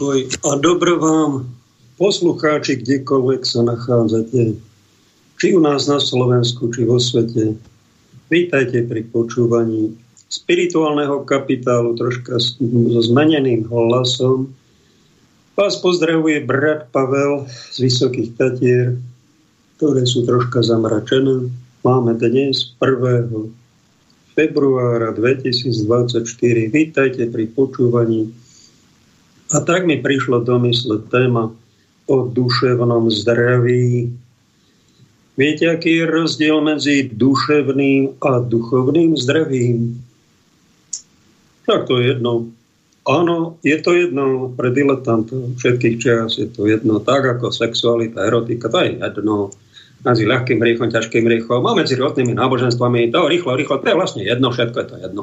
Pokoj a dobro vám, poslucháči, kdekoľvek sa nachádzate, či u nás na Slovensku, či vo svete. Vítajte pri počúvaní spirituálneho kapitálu troška so zmeneným hlasom. Vás pozdravuje brat Pavel z Vysokých Tatier, ktoré sú troška zamračené. Máme dnes 1. februára 2024. Vítajte pri počúvaní a tak mi prišlo do mysle téma o duševnom zdraví. Viete, aký je rozdiel medzi duševným a duchovným zdravím? Tak to je jedno. Áno, je to jedno pre diletantov všetkých čas, je to jedno tak ako sexualita, erotika, to je jedno medzi ľahkým riechom, ťažkým riechom a medzi rôznymi náboženstvami, to rýchlo, rýchlo, to je vlastne jedno, všetko je to jedno.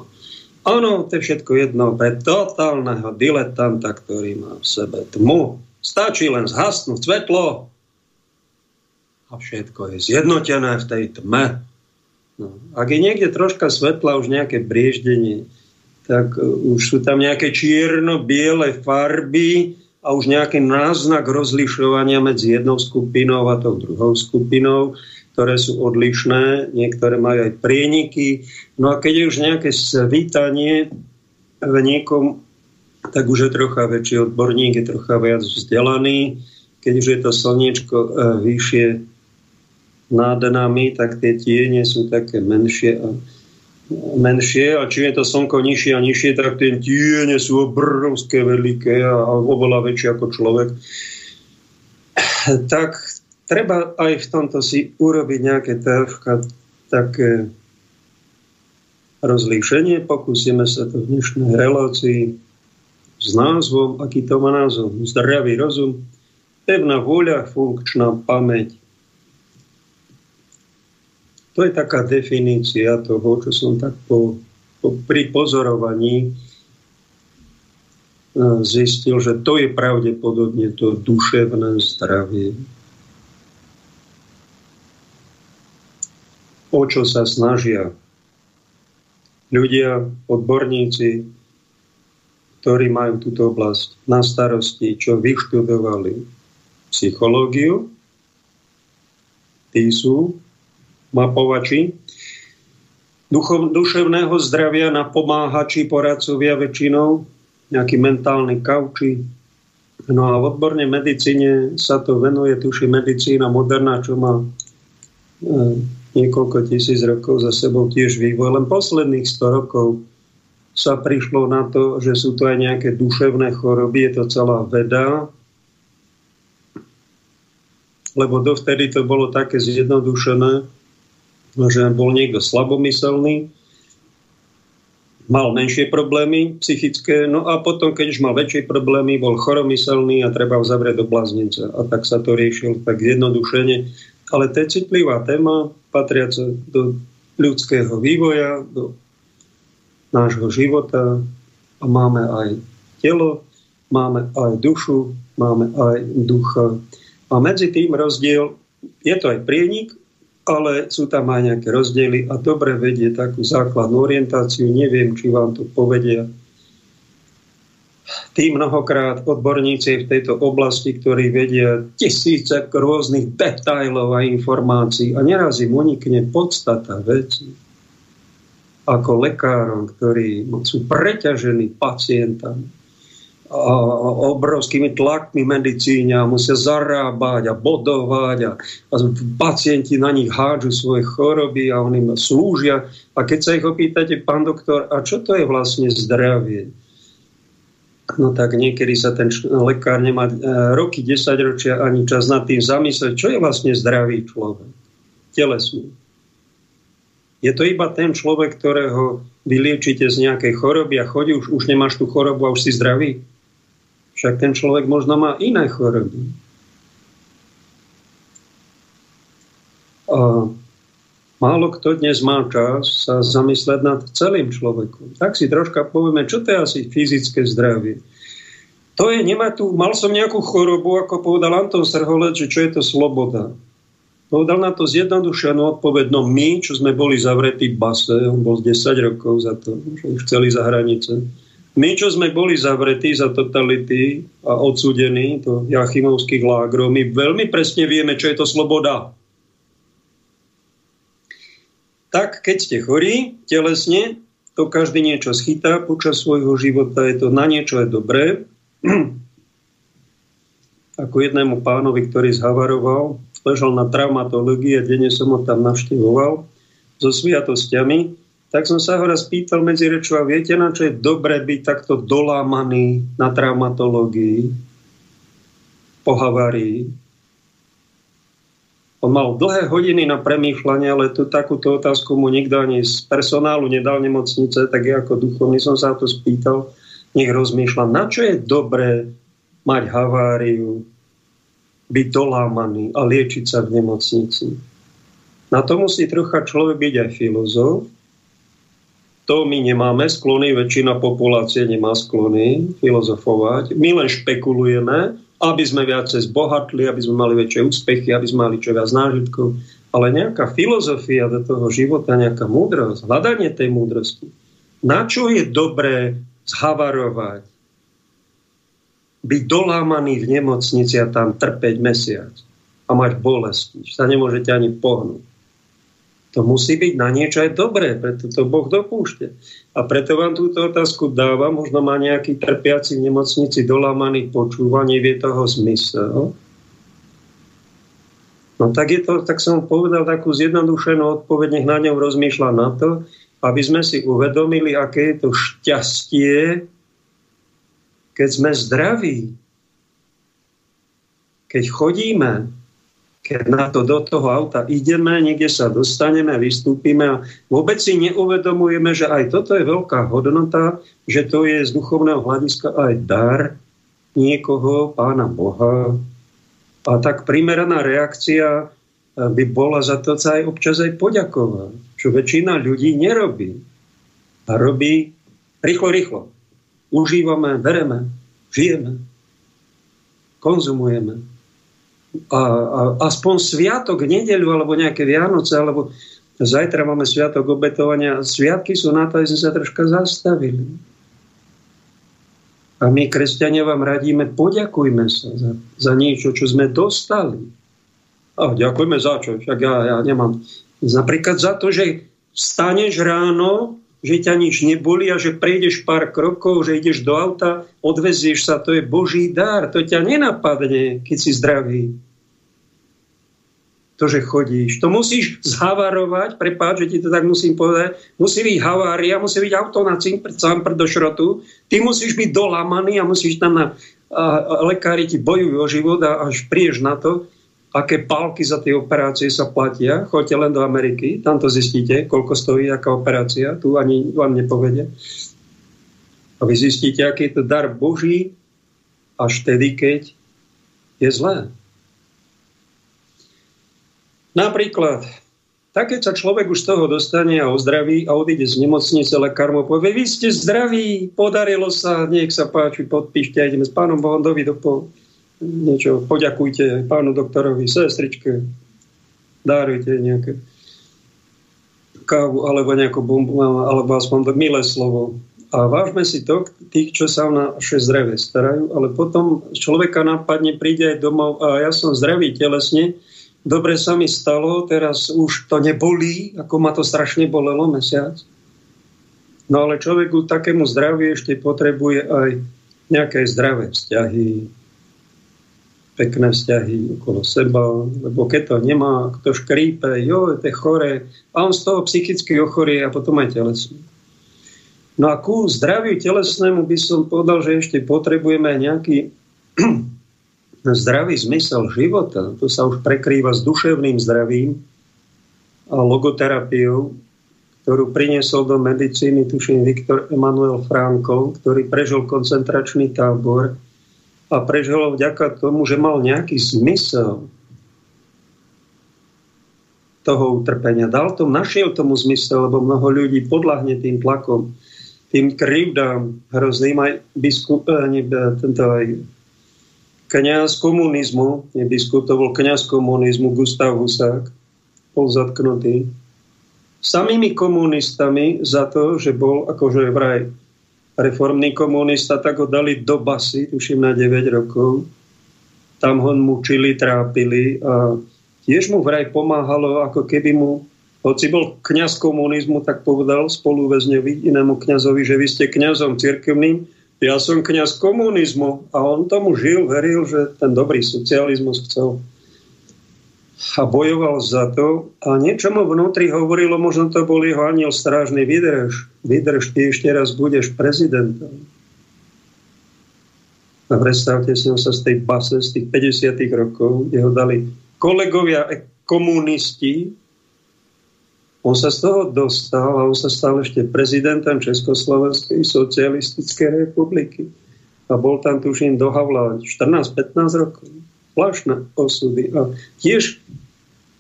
Áno, to je všetko jedno pre totálneho diletanta, ktorý má v sebe tmu. Stačí len zhasnúť svetlo a všetko je zjednotené v tej tme. No. Ak je niekde troška svetla, už nejaké brieždenie, tak uh, už sú tam nejaké čierno-biele farby a už nejaký náznak rozlišovania medzi jednou skupinou a tou druhou skupinou ktoré sú odlišné, niektoré majú aj prieniky. No a keď je už nejaké svítanie v niekom, tak už je trocha väčší odborník, je trocha viac vzdelaný. Keď už je to slniečko e, vyššie nad nami, tak tie tiene sú také menšie a menšie a čím je to slnko nižšie a nižšie, tak tie tiene sú obrovské, veľké a oveľa väčšie ako človek. Tak treba aj v tomto si urobiť nejaké troška také rozlíšenie. Pokúsime sa to v dnešnej relácii s názvom, aký to má názov, zdravý rozum, pevná vôľa, funkčná pamäť. To je taká definícia toho, čo som tak po, po, pri pozorovaní e, zistil, že to je pravdepodobne to duševné zdravie. O čo sa snažia ľudia, odborníci, ktorí majú túto oblasť na starosti, čo vyštudovali psychológiu, tí sú mapovači, duchov, duševného zdravia napomáhači, poradcovia väčšinou, nejaký mentálny kauči. No a v odbornej medicíne sa to venuje, tuši medicína moderná, čo má e, niekoľko tisíc rokov za sebou tiež vývoj. Len posledných 100 rokov sa prišlo na to, že sú to aj nejaké duševné choroby, je to celá veda, lebo dovtedy to bolo také zjednodušené, že bol niekto slabomyselný, mal menšie problémy psychické, no a potom, keď už mal väčšie problémy, bol choromyselný a treba ho zavrieť do bláznice. A tak sa to riešil tak zjednodušene. Ale to je citlivá téma, patriaca do ľudského vývoja, do nášho života a máme aj telo, máme aj dušu, máme aj ducha. A medzi tým rozdiel, je to aj prienik, ale sú tam aj nejaké rozdiely a dobre vedie takú základnú orientáciu. Neviem, či vám to povedia tí mnohokrát odborníci v tejto oblasti, ktorí vedia tisíce rôznych detailov a informácií a neraz im unikne podstata veci. Ako lekárom, ktorí sú preťažení pacientami a obrovskými tlakmi medicíne a musia zarábať a bodovať a, a pacienti na nich hádžu svoje choroby a oni slúžia. A keď sa ich opýtate, pán doktor, a čo to je vlastne zdravie? No tak niekedy sa ten lekár nemá e, roky, desaťročia ani čas nad tým zamyslieť, čo je vlastne zdravý človek, telesný. Je to iba ten človek, ktorého vy liečite z nejakej choroby a chodí, už, už nemáš tú chorobu a už si zdravý. Však ten človek možno má iné choroby. A Málo kto dnes má čas sa zamysleť nad celým človekom. Tak si troška povieme, čo to je asi fyzické zdravie. To je, nemá tu, mal som nejakú chorobu, ako povedal Anton Srholec, že čo je to sloboda. Povedal na to zjednodušenú odpoveď, no my, čo sme boli zavretí v base, on bol 10 rokov za to, že chceli za hranice, My, čo sme boli zavretí za totality a odsudení do jachimovských lágrov, my veľmi presne vieme, čo je to sloboda. Tak, keď ste chorí telesne, to každý niečo schytá počas svojho života, je to na niečo je dobré. Ako jednému pánovi, ktorý zhavaroval, ležal na traumatológii a denne som ho tam navštevoval so sviatostiami, tak som sa ho raz pýtal medzi rečou, a viete na čo je dobre byť takto dolámaný na traumatológii po havárii? On mal dlhé hodiny na premýšľanie, ale tu takúto otázku mu nikto ani z personálu nedal nemocnice, tak ja ako duchovný som sa to spýtal, nech rozmýšľa, na čo je dobré mať haváriu, byť dolámaný a liečiť sa v nemocnici. Na to musí trocha človek byť aj filozof, to my nemáme sklony, väčšina populácie nemá sklony filozofovať. My len špekulujeme, aby sme viacej zbohatli, aby sme mali väčšie úspechy, aby sme mali čo viac nážitkov. Ale nejaká filozofia do toho života, nejaká múdrosť, hľadanie tej múdrosti. Na čo je dobré zhavarovať? Byť dolámaný v nemocnici a tam trpeť mesiac a mať bolesti. Sa nemôžete ani pohnúť. To musí byť na niečo aj dobré, preto to Boh dopúšte. A preto vám túto otázku dávam, možno má nejaký trpiaci v nemocnici dolámaný počúvaní, vie toho zmysel. No tak, je to, tak som povedal takú zjednodušenú odpoveď, nech na ňom rozmýšľa na to, aby sme si uvedomili, aké je to šťastie, keď sme zdraví, keď chodíme, keď na to do toho auta ideme, niekde sa dostaneme, vystúpime a vôbec si neuvedomujeme, že aj toto je veľká hodnota, že to je z duchovného hľadiska aj dar niekoho, pána Boha. A tak primeraná reakcia by bola za to sa aj občas aj poďakovať, čo väčšina ľudí nerobí. A robí rýchlo, rýchlo. Užívame, bereme, žijeme, konzumujeme a, a aspoň sviatok, nedeľu alebo nejaké Vianoce, alebo zajtra máme sviatok obetovania. Sviatky sú na to, aby sme sa troška zastavili. A my, kresťania, vám radíme, poďakujme sa za, za niečo, čo sme dostali. A ďakujeme za čo? Však ja, ja nemám. Napríklad za to, že staneš ráno, že ťa nič neboli a že prejdeš pár krokov, že ideš do auta, odvezieš sa, to je Boží dar. To ťa nenapadne, keď si zdravý to, že chodíš. To musíš zhavarovať, prepáč, že ti to tak musím povedať, musí byť havária, musí byť auto na cimpr do šrotu, ty musíš byť dolamaný a musíš tam na a, a lekári ti bojujú o život a až prieš na to, aké pálky za tie operácie sa platia. Choďte len do Ameriky, tam to zistíte, koľko stojí aká operácia, tu ani vám nepovede. A vy zistíte, aký je to dar Boží až vtedy, keď je zlé. Napríklad, tak keď sa človek už z toho dostane a ozdraví a odíde z nemocnice, lekár mu povie, vy ste zdraví, podarilo sa, nech sa páči, podpíšte, ideme s pánom Bohom do Vidopol. Niečo, poďakujte pánu doktorovi, sestričke, dárujte nejaké kávu alebo nejakú bombu, alebo aspoň milé slovo. A vážme si to, tých, čo sa o naše zdravie starajú, ale potom človeka napadne, príde aj domov a ja som zdravý telesne, dobre sa mi stalo, teraz už to nebolí, ako ma to strašne bolelo mesiac. No ale človek ku takému zdraviu ešte potrebuje aj nejaké zdravé vzťahy, pekné vzťahy okolo seba, lebo keď to nemá, kto škrípe, jo, to je chore, a on z toho psychicky ochorie a potom aj telesne. No a ku zdraviu telesnému by som povedal, že ešte potrebujeme nejaký zdravý zmysel života, to sa už prekrýva s duševným zdravím a logoterapiou, ktorú priniesol do medicíny, tuším, Viktor Emanuel Frankl, ktorý prežil koncentračný tábor a prežil ho vďaka tomu, že mal nejaký zmysel toho utrpenia. Dal to, našiel tomu zmysel, lebo mnoho ľudí podľahne tým tlakom, tým krivdám hrozným aj biskup, eh, tento aj kniaz komunizmu, nebiskup, to bol kniaz komunizmu Gustav Husák, bol zatknutý samými komunistami za to, že bol akože vraj reformný komunista, tak ho dali do basy, tuším na 9 rokov. Tam ho mučili, trápili a tiež mu vraj pomáhalo, ako keby mu, hoci bol kňaz komunizmu, tak povedal spoluväzňovi inému kňazovi, že vy ste kňazom cirkevným, ja som kňaz komunizmu a on tomu žil, veril, že ten dobrý socializmus chcel a bojoval za to a niečo mu vnútri hovorilo, možno to bol jeho aniel strážny, vydrž, vydrž, ty ešte raz budeš prezidentom. A predstavte si, on sa z tej base, z tých 50 rokov, kde ho dali kolegovia komunisti, on sa z toho dostal a on sa stal ešte prezidentom Československej socialistickej republiky. A bol tam, tuším, do Havla 14-15 rokov. Zvláštne osudy. A tiež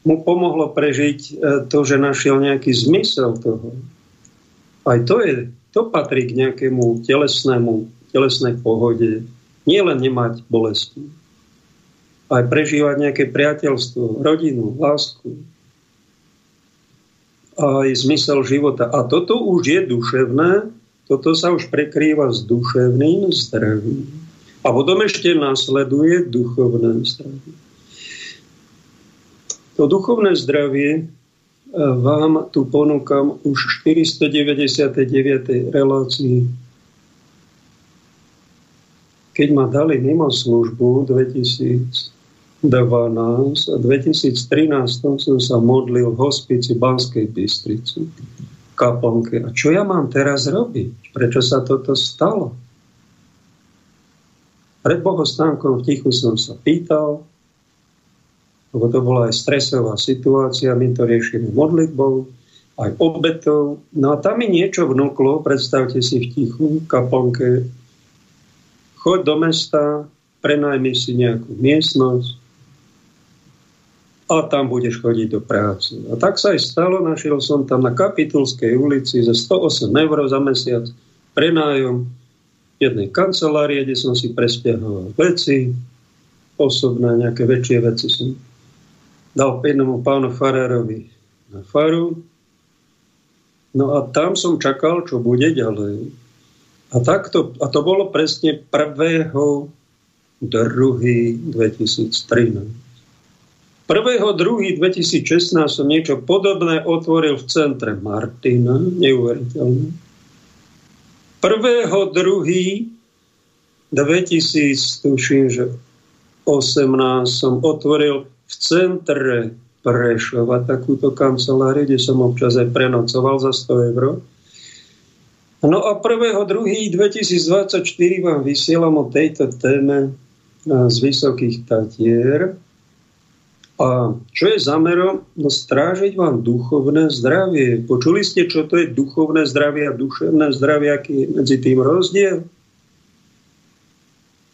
mu pomohlo prežiť e, to, že našiel nejaký zmysel toho. Aj to, je, to patrí k nejakému telesnému, telesnej pohode. Nie len nemať bolesti. Aj prežívať nejaké priateľstvo, rodinu, lásku, aj zmysel života. A toto už je duševné, toto sa už prekrýva s duševným zdravím. A potom ešte následuje duchovné zdravie. To duchovné zdravie e, vám tu ponúkam už 499. relácii. Keď ma dali mimo službu 2000 2012 a 2013 som sa modlil v hospici Banskej Bystrici kaplnke. A čo ja mám teraz robiť? Prečo sa toto stalo? Pred bohostánkom v tichu som sa pýtal, lebo to bola aj stresová situácia, my to riešime modlitbou, aj obetou. No a tam mi niečo vnúklo, predstavte si v tichu, kaplnke, choď do mesta, prenajmi si nejakú miestnosť, a tam budeš chodiť do práce. A tak sa aj stalo, našiel som tam na Kapitulskej ulici za 108 eur za mesiac prenájom jednej kancelárie, kde som si presťahoval veci, osobné nejaké väčšie veci som dal jednomu pánu Farárovi na faru. No a tam som čakal, čo bude ďalej. A, takto, a to bolo presne 1. 2. 2013. 1.2.2016 som niečo podobné otvoril v centre Martina, neuveriteľné. 1.2.2000, tuším, že 18 som otvoril v centre Prešova takúto kanceláriu, kde som občas aj prenocoval za 100 eur. No a 1.2.2024 vám vysielam o tejto téme z Vysokých Tatier a čo je zamerom? No strážiť vám duchovné zdravie. Počuli ste, čo to je duchovné zdravie a duševné zdravie, aký je medzi tým rozdiel?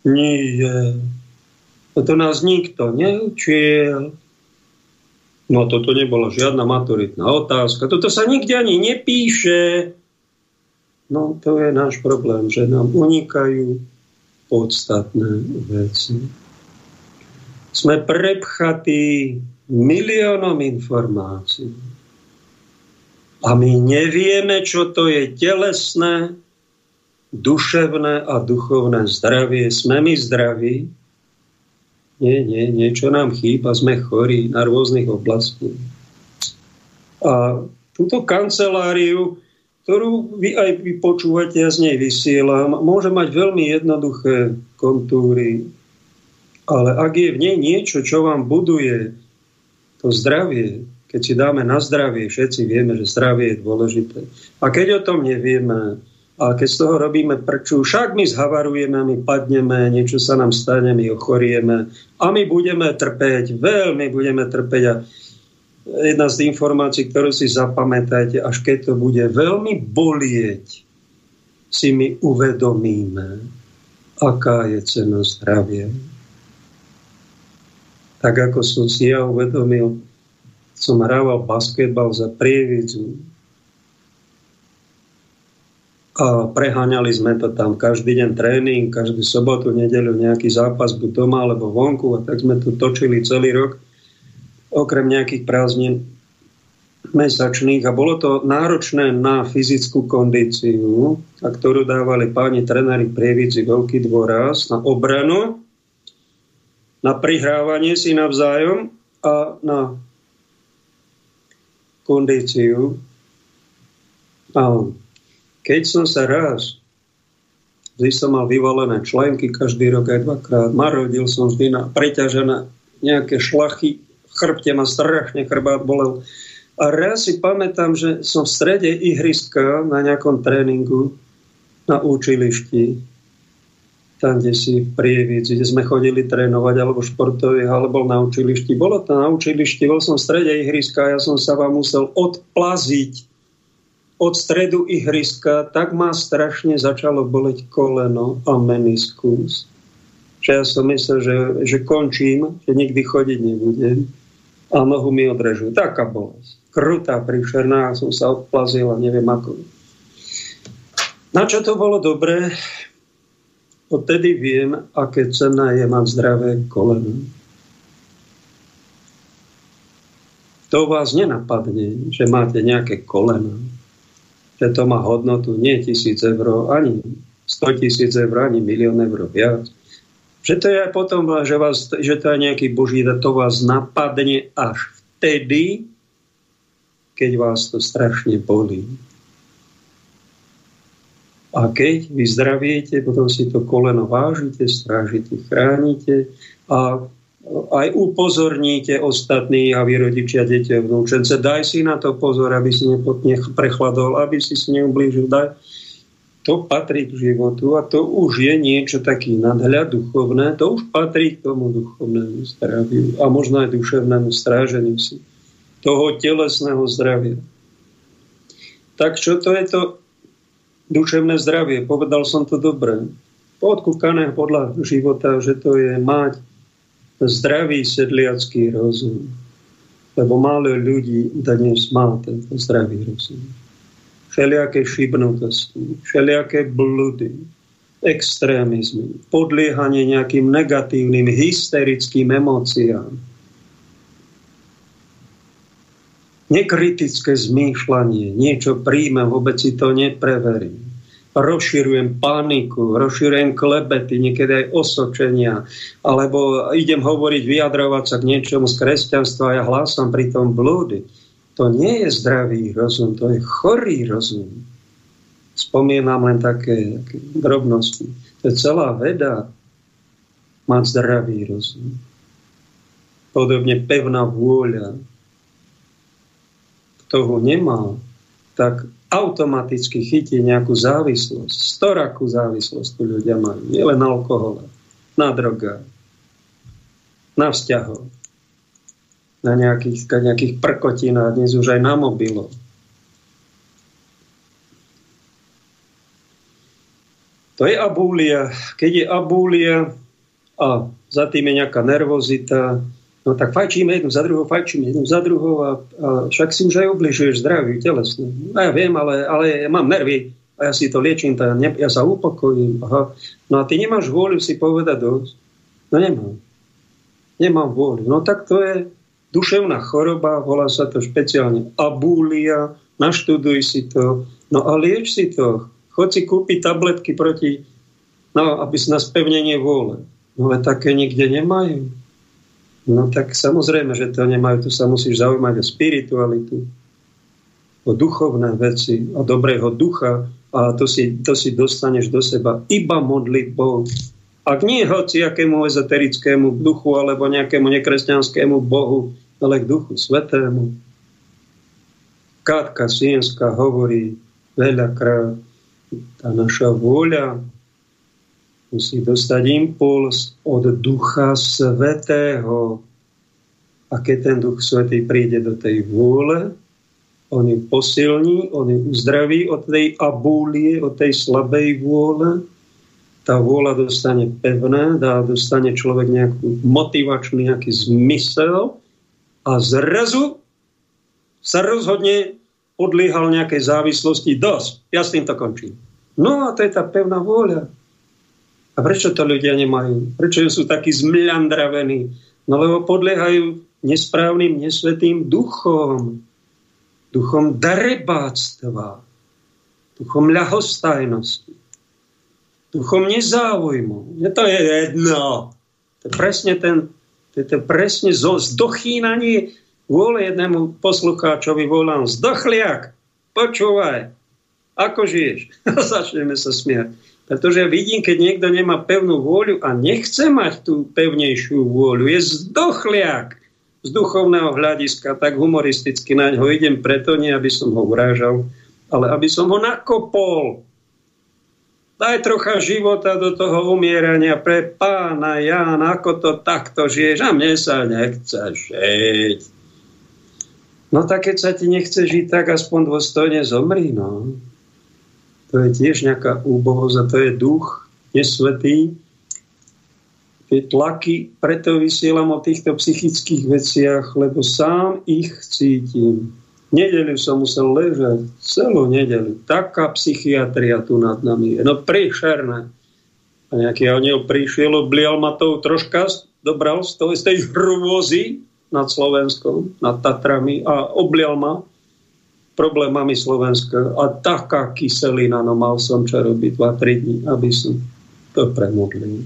Nie. Toto nás nikto neučil. No toto nebola žiadna maturitná otázka. Toto sa nikde ani nepíše. No to je náš problém, že nám unikajú podstatné veci sme prepchatí miliónom informácií. A my nevieme, čo to je telesné, duševné a duchovné zdravie. Sme my zdraví? Nie, nie, niečo nám chýba, sme chorí na rôznych oblastiach. A túto kanceláriu, ktorú vy aj vy počúvate, ja z nej vysielam, môže mať veľmi jednoduché kontúry, ale ak je v nej niečo, čo vám buduje to zdravie, keď si dáme na zdravie, všetci vieme, že zdravie je dôležité. A keď o tom nevieme, a keď z toho robíme prču, však my zhavarujeme, my padneme, niečo sa nám stane, my ochorieme a my budeme trpeť, veľmi budeme trpeť. A jedna z informácií, ktorú si zapamätajte, až keď to bude veľmi bolieť, si my uvedomíme, aká je cena zdravia tak ako som si ja uvedomil, som hrával basketbal za prievidzu. A preháňali sme to tam. Každý deň tréning, každú sobotu, nedeľu nejaký zápas buď doma alebo vonku. A tak sme to točili celý rok okrem nejakých prázdnin. mesačných. A bolo to náročné na fyzickú kondíciu, a ktorú dávali páni trenári prievidzi veľký dôraz na obranu, na prihrávanie si navzájom a na kondíciu. A keď som sa raz, vždy som mal vyvalené členky každý rok aj dvakrát, marodil som vždy na preťažené nejaké šlachy, chrbte ma strašne chrbát bolel a raz si pamätám, že som v strede ihriska na nejakom tréningu na účilišti, tam, kde si v Prievidzi, kde sme chodili trénovať, alebo športových, alebo na učilišti. Bolo to na učilišti, bol som v strede ihriska ja som sa vám musel odplaziť od stredu ihriska, tak ma strašne začalo boleť koleno a meniskus. Že ja som myslel, že, že končím, že nikdy chodiť nebudem a nohu mi odrežú. Taká bolesť krutá, príšerná, som sa odplazil a neviem ako. Na čo to bolo dobré? Odtedy viem, aké cenné je mať zdravé koleno. To vás nenapadne, že máte nejaké koleno, že to má hodnotu nie tisíc eur, ani 100 tisíc eur, ani milión eur viac. Že to je aj potom, že, vás, že to je nejaký boží, to vás napadne až vtedy, keď vás to strašne bolí. A keď vy zdraviete, potom si to koleno vážite, strážite, chránite a aj upozorníte ostatných a vy rodičia, deti a vnúčence. Daj si na to pozor, aby si neprechladol, aby si si neublížil. Daj. To patrí k životu a to už je niečo taký nadhľad duchovné. To už patrí k tomu duchovnému zdraviu a možno aj duševnému stráženiu si toho telesného zdravia. Tak čo to je to duševné zdravie? Povedal som to dobre. Podkúkané podľa života, že to je mať zdravý sedliacký rozum. Lebo málo ľudí dnes má tento zdravý rozum. Všelijaké šibnutosti, všelijaké bludy, extrémizmy, podliehanie nejakým negatívnym, hysterickým emóciám, nekritické zmýšľanie, niečo príjmem, vôbec si to nepreverím. Rozširujem paniku, rozširujem klebety, niekedy aj osočenia, alebo idem hovoriť, vyjadrovať sa k niečomu z kresťanstva a ja hlásam pri tom blúdy. To nie je zdravý rozum, to je chorý rozum. Spomínam len také, také drobnosti. To je celá veda mať zdravý rozum. Podobne pevná vôľa, kto ho nemá, tak automaticky chytí nejakú závislosť. Storakú závislosť tu ľudia majú. Nielen na alkohole, na droga, na vzťahov, na nejakých, nejakých prkotinách, dnes už aj na mobilov. To je abúlia. Keď je abúlia a za tým je nejaká nervozita, No tak fajčíme jednu za druhou, fajčíme jednu za druhou a, a však si už aj ubližuješ zdraví telesne. No ja viem, ale, ale mám nervy a ja si to liečím, tá, ne, ja sa upokojím. Aha. No a ty nemáš vôľu si povedať dosť. No nemám. Nemám vôľu. No tak to je duševná choroba, volá sa to špeciálne abúlia, naštuduj si to, no a lieč si to. Chod si kúpiť tabletky proti, no, aby si na spevnenie vôle. No ale také nikde nemajú. No tak samozrejme, že to nemajú, tu sa musíš zaujímať o spiritualitu, o duchovné veci, o dobrého ducha a to si, to si dostaneš do seba iba modlitbou. Ak nie hoci akému ezoterickému duchu alebo nejakému nekresťanskému bohu, ale k duchu svetému. Kátka Sienská hovorí veľakrát, tá naša vôľa musí dostať impuls od Ducha Svetého. A keď ten Duch Svetý príde do tej vôle, on ju posilní, on ju uzdraví od tej abúlie, od tej slabej vôle. Tá vôľa dostane pevné, dá, dostane človek nejakú motivačný nejaký zmysel a zrazu sa rozhodne podliehal nejakej závislosti. Dosť, ja s týmto končím. No a to je tá pevná vôľa. A prečo to ľudia nemajú? Prečo sú takí zmľandravení? No lebo podliehajú nesprávnym, nesvetým duchom. duchom darebáctva, duchom ľahostajnosti, duchom nezáujmu. Je to je jedno. To je presne ten, to je to presne zdochínanie vôle jednému poslucháčovi volám zdochliak, počúvaj, ako žiješ? Začneme sa smiať. Pretože vidím, keď niekto nemá pevnú vôľu a nechce mať tú pevnejšiu vôľu, je zdochliak z duchovného hľadiska, tak humoristicky na ňo idem preto, nie aby som ho urážal, ale aby som ho nakopol. Daj trocha života do toho umierania pre pána Ján, ako to takto žiješ a mne sa nechce žiť. No tak keď sa ti nechce žiť, tak aspoň dôstojne zomri, no to je tiež nejaká úbohosť a to je duch nesvetý. Tie tlaky, preto vysielam o týchto psychických veciach, lebo sám ich cítim. Nedelu som musel ležať, celú nedelu. Taká psychiatria tu nad nami je. No príšerné. A nejaký aniel prišiel, oblial ma to troška, dobral z, toho, z tej hrôzy nad Slovenskom, nad Tatrami a oblial ma problémami Slovenska a taká kyselina, no mal som čo robiť 2-3 dní, aby som to premodlil.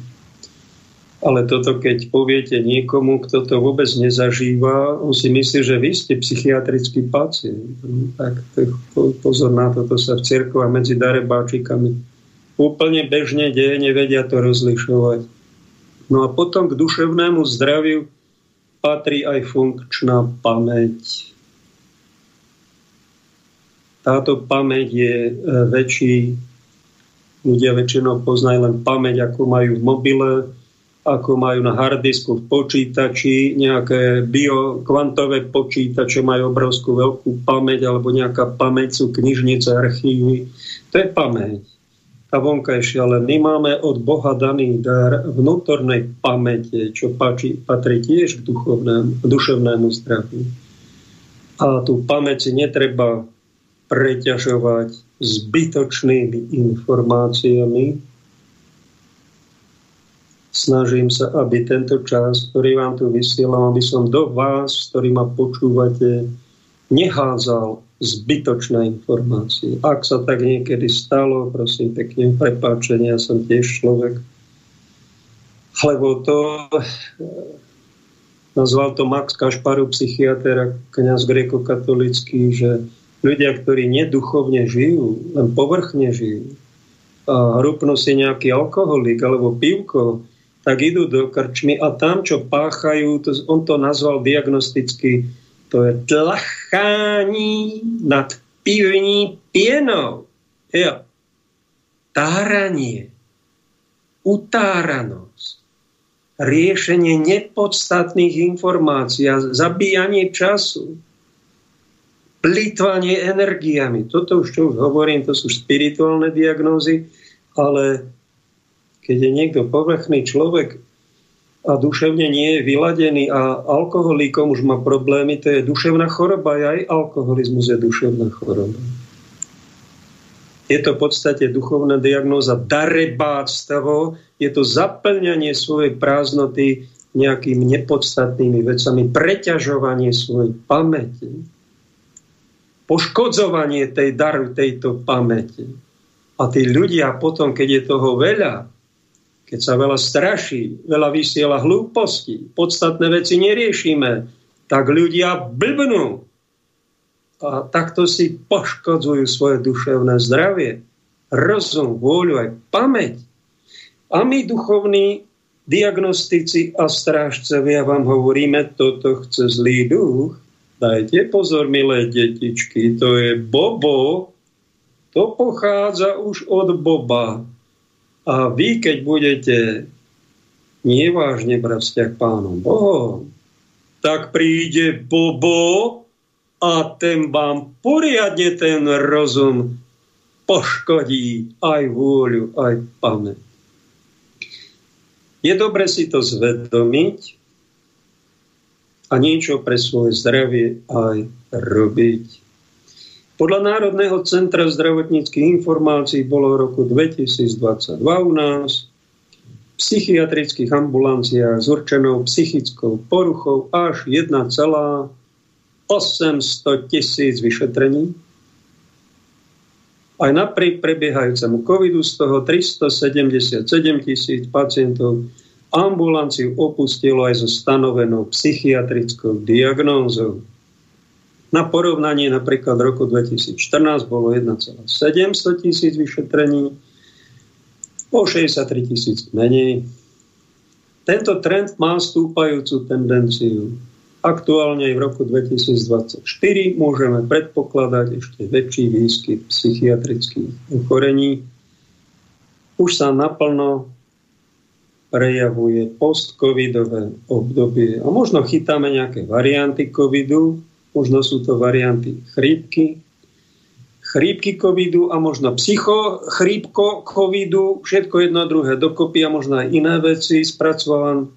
Ale toto, keď poviete niekomu, kto to vôbec nezažíva, on si myslí, že vy ste psychiatrický pacient. No, tak to, pozor na toto sa v cirkvi a medzi darebáčikami úplne bežne deje, nevedia to rozlišovať. No a potom k duševnému zdraviu patrí aj funkčná pamäť táto pamäť je e, väčší, ľudia väčšinou poznajú len pamäť, ako majú v mobile, ako majú na hardisku v počítači, nejaké biokvantové počítače majú obrovskú veľkú pamäť, alebo nejaká pamäť sú knižnice, archívy. To je pamäť. A vonkajšia, ale my máme od Boha daný dar vnútornej pamäte, čo patrí, patrí tiež k duchovnému, duševnému zdraviu. A tú pamäť si netreba preťažovať zbytočnými informáciami. Snažím sa, aby tento čas, ktorý vám tu vysielam, aby som do vás, ktorý ma počúvate, nehádzal zbytočné informácie. Ak sa tak niekedy stalo, prosím pekne, prepáčenie, ja som tiež človek. Lebo to nazval to Max Kašparu, psychiatr a kniaz grekokatolický, že ľudia, ktorí neduchovne žijú, len povrchne žijú, a hrupnú si nejaký alkoholik alebo pivko, tak idú do krčmy a tam, čo páchajú, to, on to nazval diagnosticky, to je tlachání nad pivní pienou. Jo. Táranie, utáranosť, riešenie nepodstatných informácií a zabíjanie času plýtvanie energiami. Toto už, čo hovorím, to sú spirituálne diagnózy, ale keď je niekto povrchný človek a duševne nie je vyladený a alkoholíkom už má problémy, to je duševná choroba, aj alkoholizmus je duševná choroba. Je to v podstate duchovná diagnóza darebáctvo, je to zaplňanie svojej prázdnoty nejakými nepodstatnými vecami, preťažovanie svojej pamäti poškodzovanie tej daru, tejto pamäti. A tí ľudia potom, keď je toho veľa, keď sa veľa straší, veľa vysiela hlúposti, podstatné veci neriešime, tak ľudia blbnú. A takto si poškodzujú svoje duševné zdravie, rozum, vôľu aj pamäť. A my duchovní diagnostici a strážcovia vám hovoríme, toto chce zlý duch, Dajte pozor, milé detičky, to je Bobo, to pochádza už od Boba. A vy, keď budete nevážne brať vzťah pánom Bohom, tak príde Bobo a ten vám poriadne ten rozum poškodí aj vôľu, aj pamäť. Je dobre si to zvedomiť, a niečo pre svoje zdravie aj robiť. Podľa Národného centra zdravotníckých informácií bolo v roku 2022 u nás v psychiatrických ambulanciách s určenou psychickou poruchou až 1,5 800 tisíc vyšetrení. Aj napriek prebiehajúcemu covidu z toho 377 tisíc pacientov ambulanciu opustilo aj so stanovenou psychiatrickou diagnózou. Na porovnanie napríklad v roku 2014 bolo 1,700 tisíc vyšetrení, o 63 tisíc menej. Tento trend má stúpajúcu tendenciu. Aktuálne aj v roku 2024 môžeme predpokladať ešte väčší výskyt psychiatrických ochorení. Už sa naplno prejavuje post-covidové obdobie. A možno chytáme nejaké varianty covidu, možno sú to varianty chrípky, chrípky covidu a možno psychochrípko covidu, všetko jedno a druhé dokopy a možno aj iné veci spracovávam.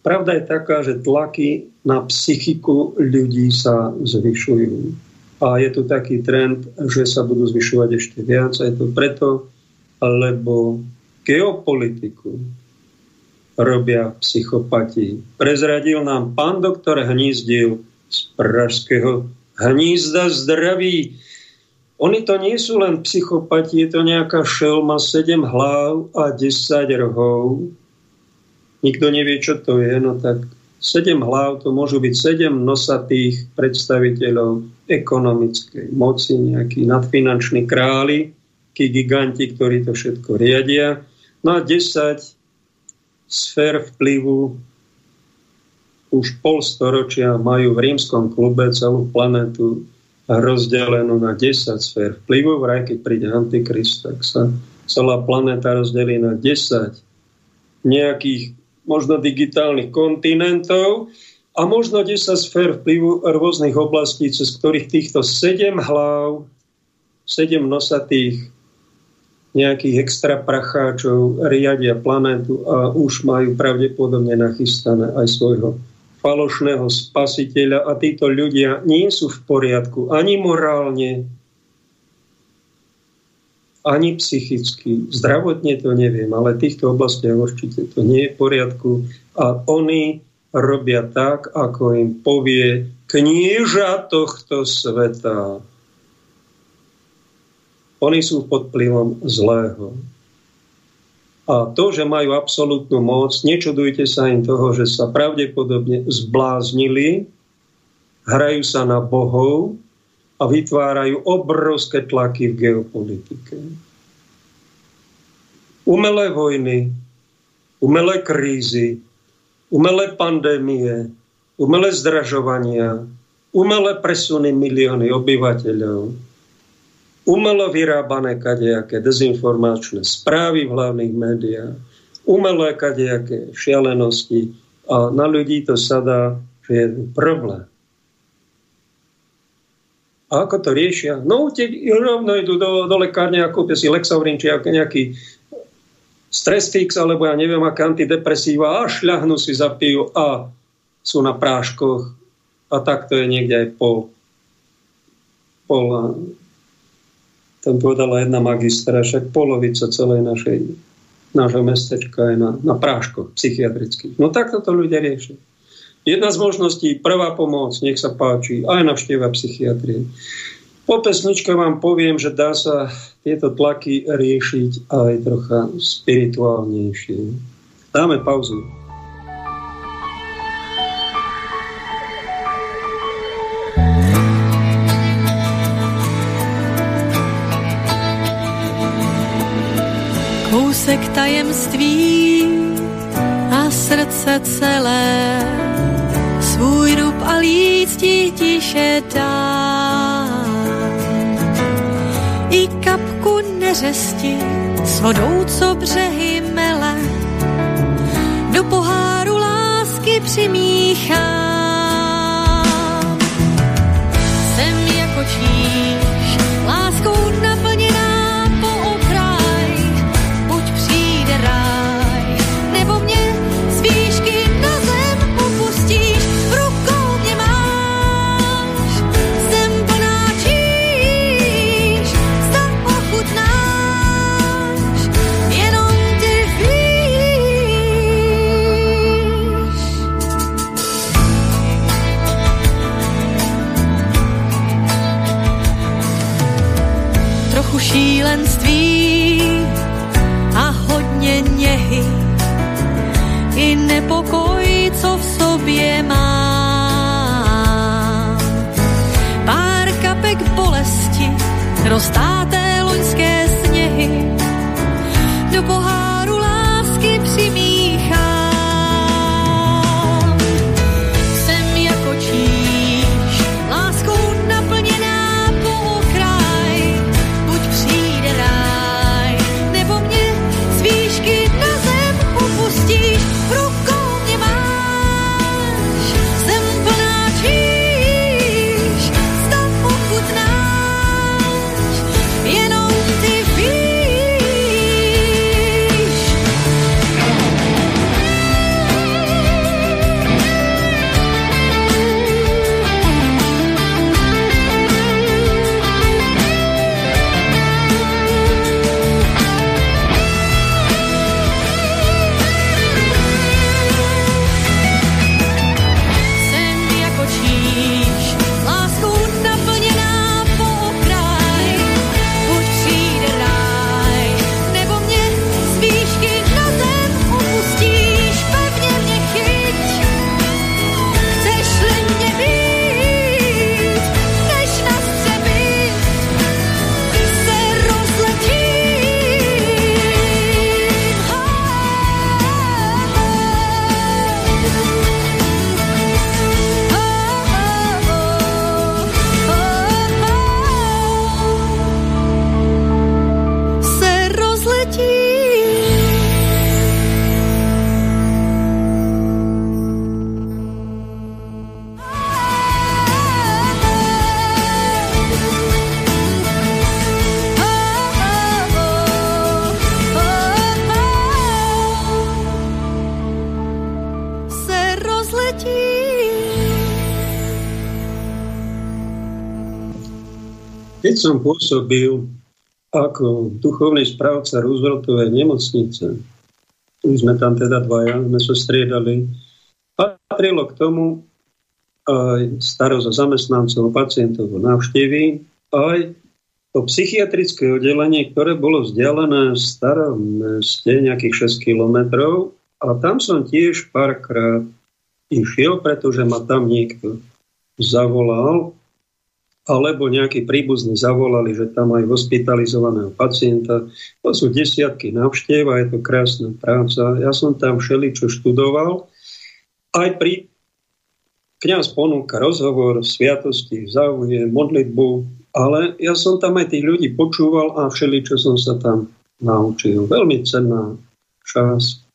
Pravda je taká, že tlaky na psychiku ľudí sa zvyšujú. A je tu taký trend, že sa budú zvyšovať ešte viac. A je to preto, lebo geopolitiku robia psychopati. Prezradil nám pán doktor Hnízdil z pražského hnízda zdraví. Oni to nie sú len psychopati, je to nejaká šelma, 7 hlav a 10 rohov. Nikto nevie, čo to je, no tak 7 hlav to môžu byť 7 nosatých predstaviteľov ekonomickej moci, nejakí nadfinanční králi, tí giganti, ktorí to všetko riadia. No a 10 sfér vplyvu už pol storočia majú v rímskom klube celú planetu rozdelenú na 10 sfér vplyvu. Vraj, keď príde Antikrist, tak sa celá planéta rozdelí na 10 nejakých možno digitálnych kontinentov a možno 10 sfér vplyvu rôznych oblastí, cez ktorých týchto 7 hlav, 7 nosatých nejakých extra pracháčov riadia planétu a už majú pravdepodobne nachystané aj svojho falošného spasiteľa a títo ľudia nie sú v poriadku ani morálne, ani psychicky. Zdravotne to neviem, ale v týchto oblastiach určite to nie je v poriadku a oni robia tak, ako im povie knieža tohto sveta. Oni sú pod vplyvom zlého. A to, že majú absolútnu moc, nečudujte sa im toho, že sa pravdepodobne zbláznili, hrajú sa na bohov a vytvárajú obrovské tlaky v geopolitike. Umelé vojny, umelé krízy, umelé pandémie, umelé zdražovania, umelé presuny milióny obyvateľov, umelo vyrábané kadejaké dezinformačné správy v hlavných médiách, umelé kadejaké šialenosti a na ľudí to sadá, že je problém. A ako to riešia? No, tie rovno idú do, do lekárne a kúpia si Lexaurin, či nejaký stres fix, alebo ja neviem, aké antidepresíva a šľahnú si, zapijú a sú na práškoch. A tak to je niekde aj po, pol tam povedala jedna magistra, však polovica celej našej, nášho mestečka je na, na práškoch psychiatrických. No takto to ľudia riešia. Jedna z možností, prvá pomoc, nech sa páči, aj navštieva psychiatrie. Po pesničke vám poviem, že dá sa tieto tlaky riešiť aj trocha spirituálnejšie. Dáme pauzu. Kousek tajemství a srdce celé svůj rub a lístí tiše dá. I kapku neřesti s vodou, co břehy mele, do poháru lásky přimíchá. Jsem jako číš, láskou milenství nepokoj, co v sobě má. Pár kapek bolesti, roztáté loňské sněhy, do poháru Keď som pôsobil ako duchovný správca Rooseveltovej nemocnice, už sme tam teda dvaja, sme sa striedali, patrilo k tomu aj starosť o zamestnancov, pacientov, návštevy, aj to psychiatrické oddelenie, ktoré bolo vzdialené v starom meste nejakých 6 kilometrov. A tam som tiež párkrát išiel, pretože ma tam niekto zavolal alebo nejakí príbuzní zavolali, že tam aj hospitalizovaného pacienta. To sú desiatky návštev a je to krásna práca. Ja som tam všeličo študoval. Aj pri kniaz ponúka rozhovor, sviatosti, záujem, modlitbu, ale ja som tam aj tých ľudí počúval a všeličo som sa tam naučil. Veľmi cenná časť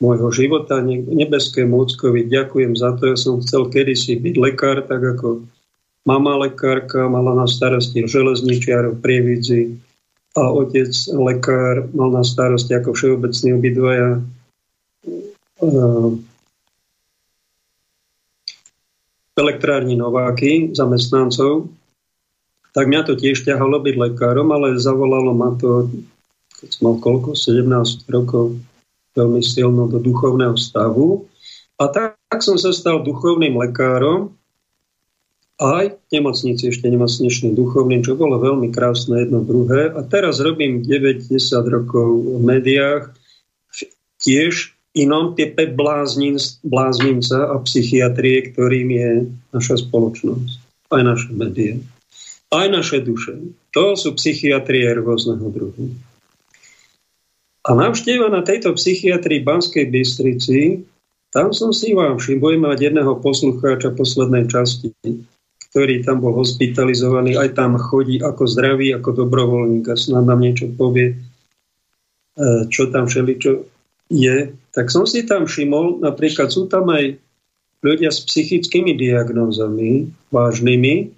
môjho života. Nebeskému ockovi ďakujem za to. Ja som chcel kedysi byť lekár, tak ako Mama lekárka mala na starosti železničiar v Prievidzi a otec lekár mal na starosti ako všeobecný obidvaja eh, elektrárni Nováky, zamestnancov, tak mňa to tiež ťahalo byť lekárom, ale zavolalo ma to, keď som mal koľko, 17 rokov, veľmi silno do duchovného stavu. A tak, tak som sa stal duchovným lekárom aj nemocnici ešte nemocničným duchovným, čo bolo veľmi krásne jedno druhé. A teraz robím 9-10 rokov v médiách, tiež inom type blázninca a psychiatrie, ktorým je naša spoločnosť, aj naše médiá, aj naše duše. To sú psychiatrie rôzneho druhu. A návšteva na tejto psychiatrii Banskej Bystrici, tam som si vám všimol mať jedného poslucháča poslednej časti ktorý tam bol hospitalizovaný, aj tam chodí ako zdravý, ako dobrovoľník a snad nám niečo povie, e, čo tam všeličo je. Tak som si tam všimol, napríklad sú tam aj ľudia s psychickými diagnózami, vážnymi,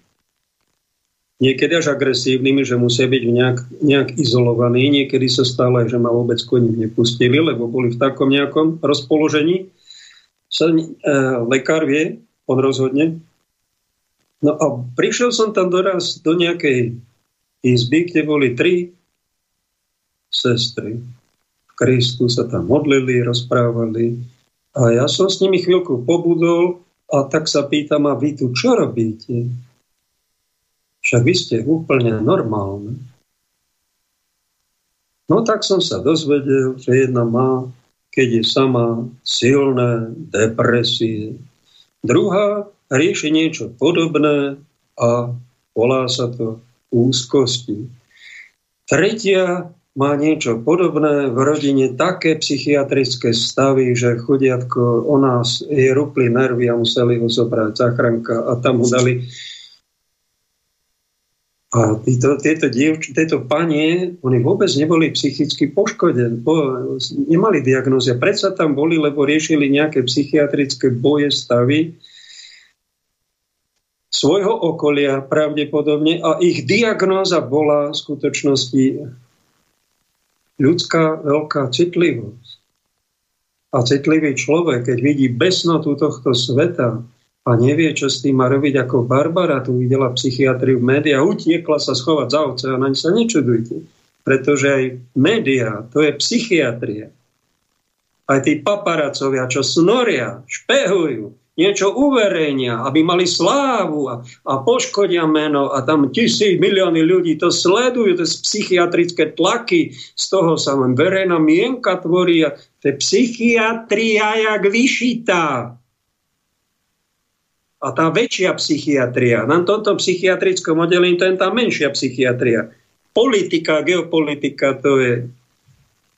niekedy až agresívnymi, že musia byť nejak, nejak izolovaní. Niekedy sa aj, že ma vôbec koní nepustili, lebo boli v takom nejakom rozpoložení. Sa, e, lekár vie, on rozhodne, No a prišiel som tam doraz do nejakej izby, kde boli tri sestry. V Kristu sa tam modlili, rozprávali. A ja som s nimi chvíľku pobudol a tak sa pýtam, a vy tu čo robíte? Však vy ste úplne normálne. No tak som sa dozvedel, že jedna má, keď je sama, silné depresie. Druhá rieši niečo podobné a volá sa to úzkosti. Tretia má niečo podobné v rodine, také psychiatrické stavy, že chudiatko o nás je rupli nervy a museli ho zobrať záchranka a tam ho dali a títo, tieto, dievč, tieto panie, oni vôbec neboli psychicky poškodení, po, nemali diagnózia. Predsa tam boli, lebo riešili nejaké psychiatrické boje, stavy svojho okolia pravdepodobne a ich diagnóza bola v skutočnosti ľudská veľká citlivosť. A citlivý človek, keď vidí besnotu tohto sveta, a nevie, čo s tým má robiť ako Barbara, tu videla psychiatriu v médiá, utiekla sa schovať za oceán, ani sa nečudujte. Pretože aj médiá, to je psychiatria. Aj tí paparacovia, čo snoria, špehujú, niečo uverejnia, aby mali slávu a, a poškodia meno a tam tisíc, milióny ľudí to sledujú, to je psychiatrické tlaky, z toho sa len verejná mienka tvorí a to je psychiatria jak vyšitá. A tá väčšia psychiatria, na tomto psychiatrickom oddelení to je tá menšia psychiatria. Politika, geopolitika, to je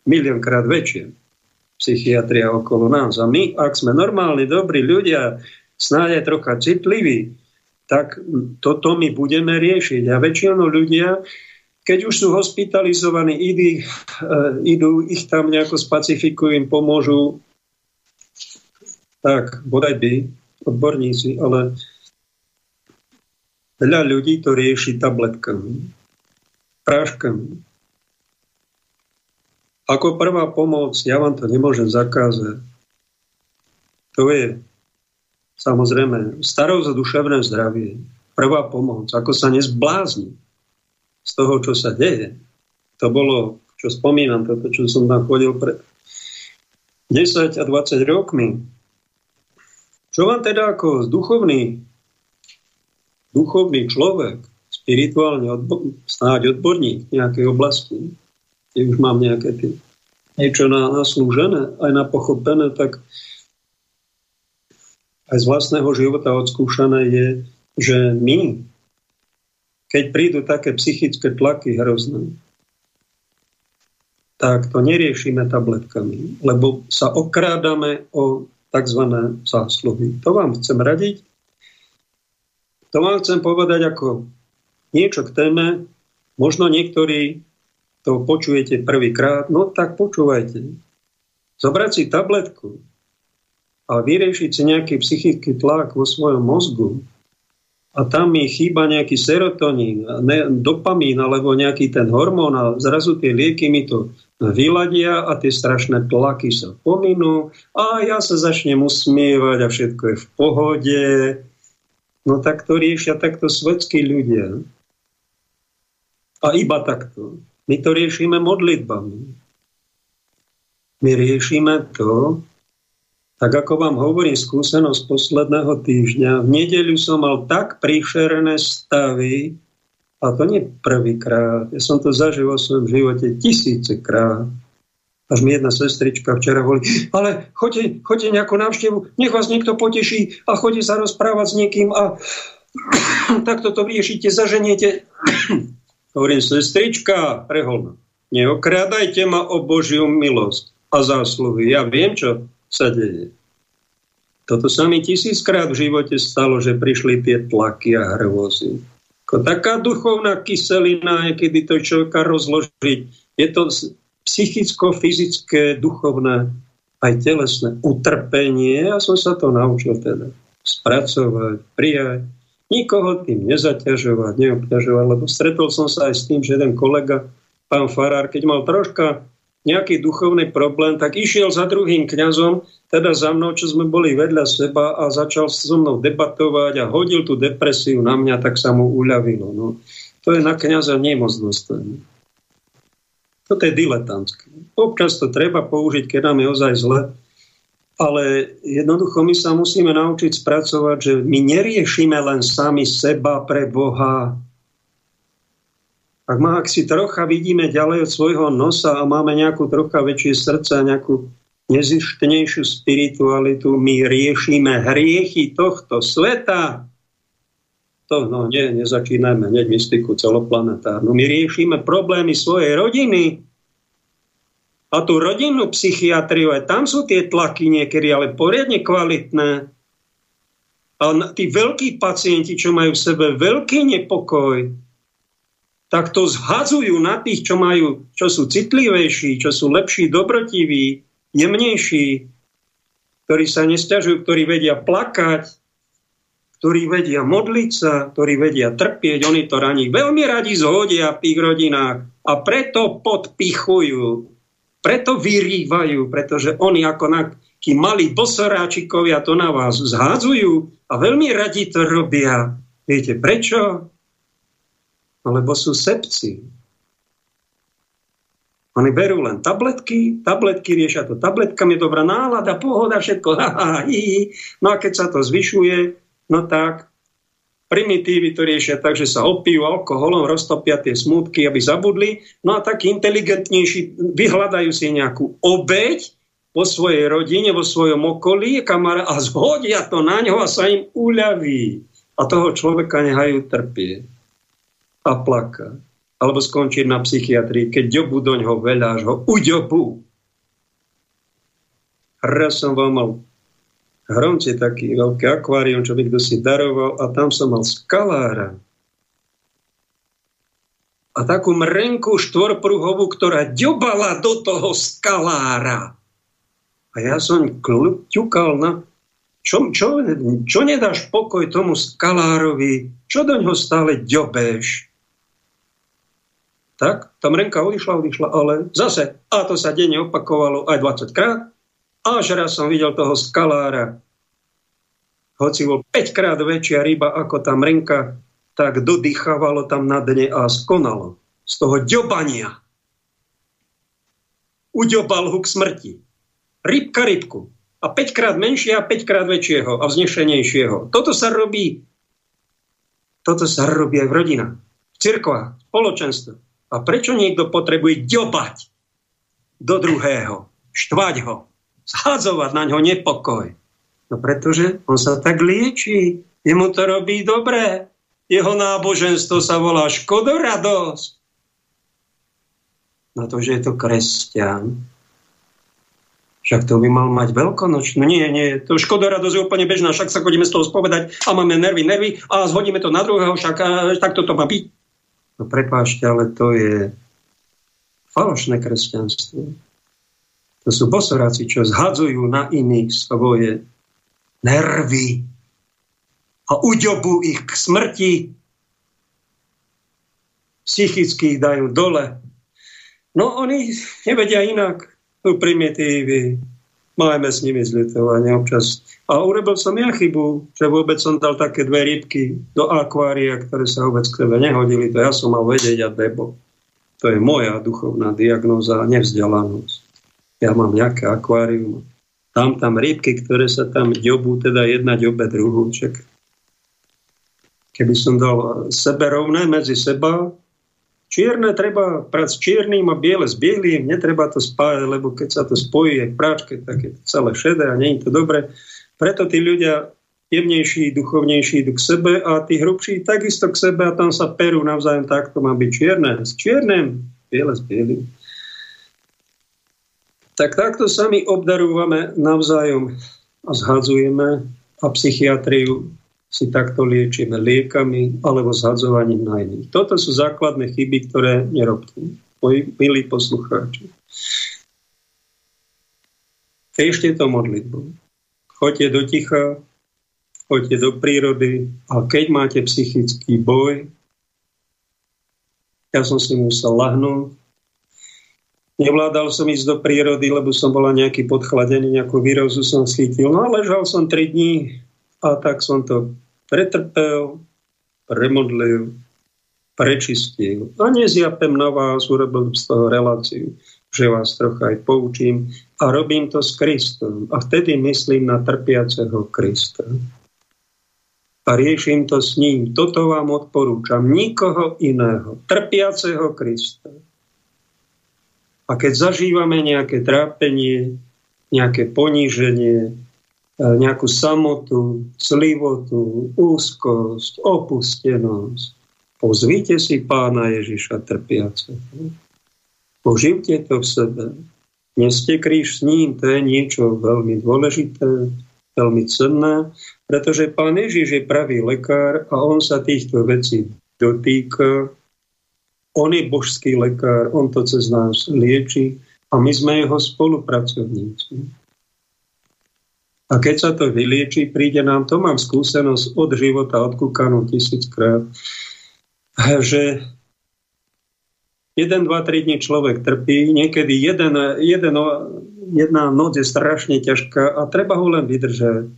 miliónkrát väčšia psychiatria okolo nás. A my, ak sme normálni, dobrí ľudia, snáď aj trocha citliví, tak toto my budeme riešiť. A väčšinou ľudia, keď už sú hospitalizovaní, idú, uh, idú ich tam nejako spacifikujú, im pomôžu, tak bodaj by, odborníci, ale veľa ľudí to rieši tabletkami, práškami. Ako prvá pomoc, ja vám to nemôžem zakázať. To je samozrejme starosť o duševné zdravie. Prvá pomoc, ako sa nezblázni z toho, čo sa deje. To bolo, čo spomínam, toto, čo som tam chodil pred 10 a 20 rokmi, čo vám teda ako duchovný, duchovný človek, spirituálne odbo- snáď odborník v nejakej oblasti, kde už mám nejaké tie, niečo na, naslúžené, aj na pochopené, tak aj z vlastného života odskúšané je, že my, keď prídu také psychické tlaky hrozné, tak to neriešime tabletkami, lebo sa okrádame o tzv. zásluhy. To vám chcem radiť. To vám chcem povedať ako niečo k téme. Možno niektorí to počujete prvýkrát, no tak počúvajte. Zobrať si tabletku a vyriešiť si nejaký psychický tlak vo svojom mozgu a tam mi chýba nejaký serotonín, ne, dopamín alebo nejaký ten hormón a zrazu tie lieky mi to vyladia a tie strašné tlaky sa pominú a ja sa začnem usmievať a všetko je v pohode. No tak to riešia takto svetskí ľudia. A iba takto. My to riešime modlitbami. My riešime to, tak ako vám hovorím skúsenosť posledného týždňa, v nedeľu som mal tak príšerné stavy, a to nie prvýkrát. Ja som to zažil vo svojom živote tisícekrát. Až mi jedna sestrička včera hovorí, ale choďte, choďte nejakú návštevu, nech vás niekto poteší a choďte sa rozprávať s niekým a takto to riešite, zaženiete. Hovorím, sestrička, preholná, neokradajte ma o Božiu milosť a zásluhy. Ja viem, čo sa deje. Toto sa mi tisíckrát v živote stalo, že prišli tie tlaky a hrôzy. Taká duchovná kyselina, kedy to človeka rozložiť. Je to psychicko-fyzické, duchovné, aj telesné utrpenie. Ja som sa to naučil teda spracovať, prijať. Nikoho tým nezaťažovať, neobťažovať, lebo stretol som sa aj s tým, že jeden kolega, pán Farár, keď mal troška nejaký duchovný problém, tak išiel za druhým kňazom, teda za mnou, čo sme boli vedľa seba a začal so mnou debatovať a hodil tú depresiu na mňa, tak sa mu uľavilo. No. To je na kňaza nemoc dostojné. Toto je diletantské. Občas to treba použiť, keď nám je ozaj zle, ale jednoducho my sa musíme naučiť spracovať, že my neriešime len sami seba pre Boha, Ak, má, ak si trocha vidíme ďalej od svojho nosa a máme nejakú trocha väčšie srdce a nejakú nezištnejšiu spiritualitu, my riešime hriechy tohto sveta. To, no nie, nezačínajme hneď mystiku celoplanetárnu. My riešime problémy svojej rodiny. A tú rodinnú psychiatriu, aj tam sú tie tlaky niekedy, ale poriadne kvalitné. A tí veľkí pacienti, čo majú v sebe veľký nepokoj, tak to zhadzujú na tých, čo, majú, čo sú citlivejší, čo sú lepší, dobrotiví, jemnejší, ktorí sa nestiažujú, ktorí vedia plakať, ktorí vedia modliť sa, ktorí vedia trpieť, oni to raní veľmi radi zhodia v tých rodinách a preto podpichujú, preto vyrývajú, pretože oni ako nakí malí bosoráčikovia to na vás zhádzujú a veľmi radi to robia. Viete prečo? lebo sú sepci. Oni berú len tabletky, tabletky riešia to tabletkami, dobrá nálada, pohoda, všetko, No a keď sa to zvyšuje, no tak primitívy to riešia tak, že sa opijú alkoholom, roztopia tie smútky, aby zabudli. No a takí inteligentnejší vyhľadajú si nejakú obeď vo svojej rodine, vo svojom okolí kamara, a zhodia to na ňo a sa im uľaví. A toho človeka nehajú trpieť a plaka. Alebo skončiť na psychiatrii, keď ďobu do ňoho veľa, až ho uďobu. Raz som vám mal hromce taký veľký akvárium, čo kto si daroval a tam som mal skalára. A takú mrenku štvorpruhovú, ktorá ďobala do toho skalára. A ja som ťukal na... Čo, čo, čo nedáš pokoj tomu skalárovi? Čo do ňoho stále ďobeš? tak tá mrenka odišla, odišla, ale zase, a to sa denne opakovalo aj 20 krát, až raz som videl toho skalára, hoci bol 5 krát väčšia ryba ako tá mrenka, tak dodýchávalo tam na dne a skonalo z toho ďobania. Uďobal ho k smrti. Rybka rybku. A 5 krát menšia a 5 krát väčšieho a vznešenejšieho. Toto sa robí toto sa robí aj v rodinách, v cirkvách, v spoločenstve. A prečo niekto potrebuje ďobať do druhého, štvať ho, zhadzovať na ňo nepokoj? No pretože on sa tak lieči, jemu to robí dobré. Jeho náboženstvo sa volá škodoradosť. Na to, že je to kresťan. Však to by mal mať veľkonočnú. Nie, nie, to škodoradosť je úplne bežná, však sa chodíme z toho spovedať a máme nervy, nervy a zhodíme to na druhého, však takto to má byť. No prepáčte, ale to je falošné kresťanstvo. To sú bosoráci, čo zhadzujú na iných svoje nervy a uďobú ich k smrti. Psychicky ich dajú dole. No oni nevedia inak. Sú primitívy. Máme s nimi zľutovanie občas a urobil som ja chybu, že vôbec som dal také dve rybky do akvária, ktoré sa vôbec k tebe nehodili. To ja som mal vedieť a debo. To je moja duchovná diagnóza a nevzdelanosť. Ja mám nejaké akvárium. Tam tam rybky, ktoré sa tam ďobú, teda jedna ďobe druhú. Čak. Keby som dal sebe rovné medzi seba, čierne treba prať s čiernym a biele s bielým, netreba to spájať, lebo keď sa to spojí v práčke, tak je to celé šedé a nie je to dobré. Preto tí ľudia jemnejší, duchovnejší idú k sebe a tí hrubší takisto k sebe a tam sa perú navzájom tak, to má byť čierne s čiernym, biele s bielým. Tak takto sami obdarúvame navzájom a zhadzujeme a psychiatriu si takto liečíme liekami alebo zhadzovaním na iných. Toto sú základné chyby, ktoré nerobte, moji milí poslucháči. Ešte to modlitbou choďte do ticha, choďte do prírody a keď máte psychický boj, ja som si musel lahnúť, Nevládal som ísť do prírody, lebo som bola nejaký podchladený, nejakú výrozu som schytil. No a ležal som 3 dní a tak som to pretrpel, premodlil, prečistil. A nezjapem na vás, urobil z toho reláciu že vás trocha aj poučím a robím to s Kristom. A vtedy myslím na trpiaceho Krista. a riešim to s ním. Toto vám odporúčam. Nikoho iného. Trpiaceho Krista. A keď zažívame nejaké trápenie, nejaké poníženie, e, nejakú samotu, clivotu, úzkosť, opustenosť, pozvite si pána Ježiša trpiaceho. Poživte to v sebe. Neste kríž s ním, to je niečo veľmi dôležité, veľmi cenné, pretože pán Ježiš je pravý lekár a on sa týchto vecí dotýka. On je božský lekár, on to cez nás lieči a my sme jeho spolupracovníci. A keď sa to vylieči, príde nám, to mám skúsenosť od života, odkúkanú tisíckrát, že jeden, dva, tri dní človek trpí, niekedy jeden, jeden, jedna noc je strašne ťažká a treba ho len vydržať.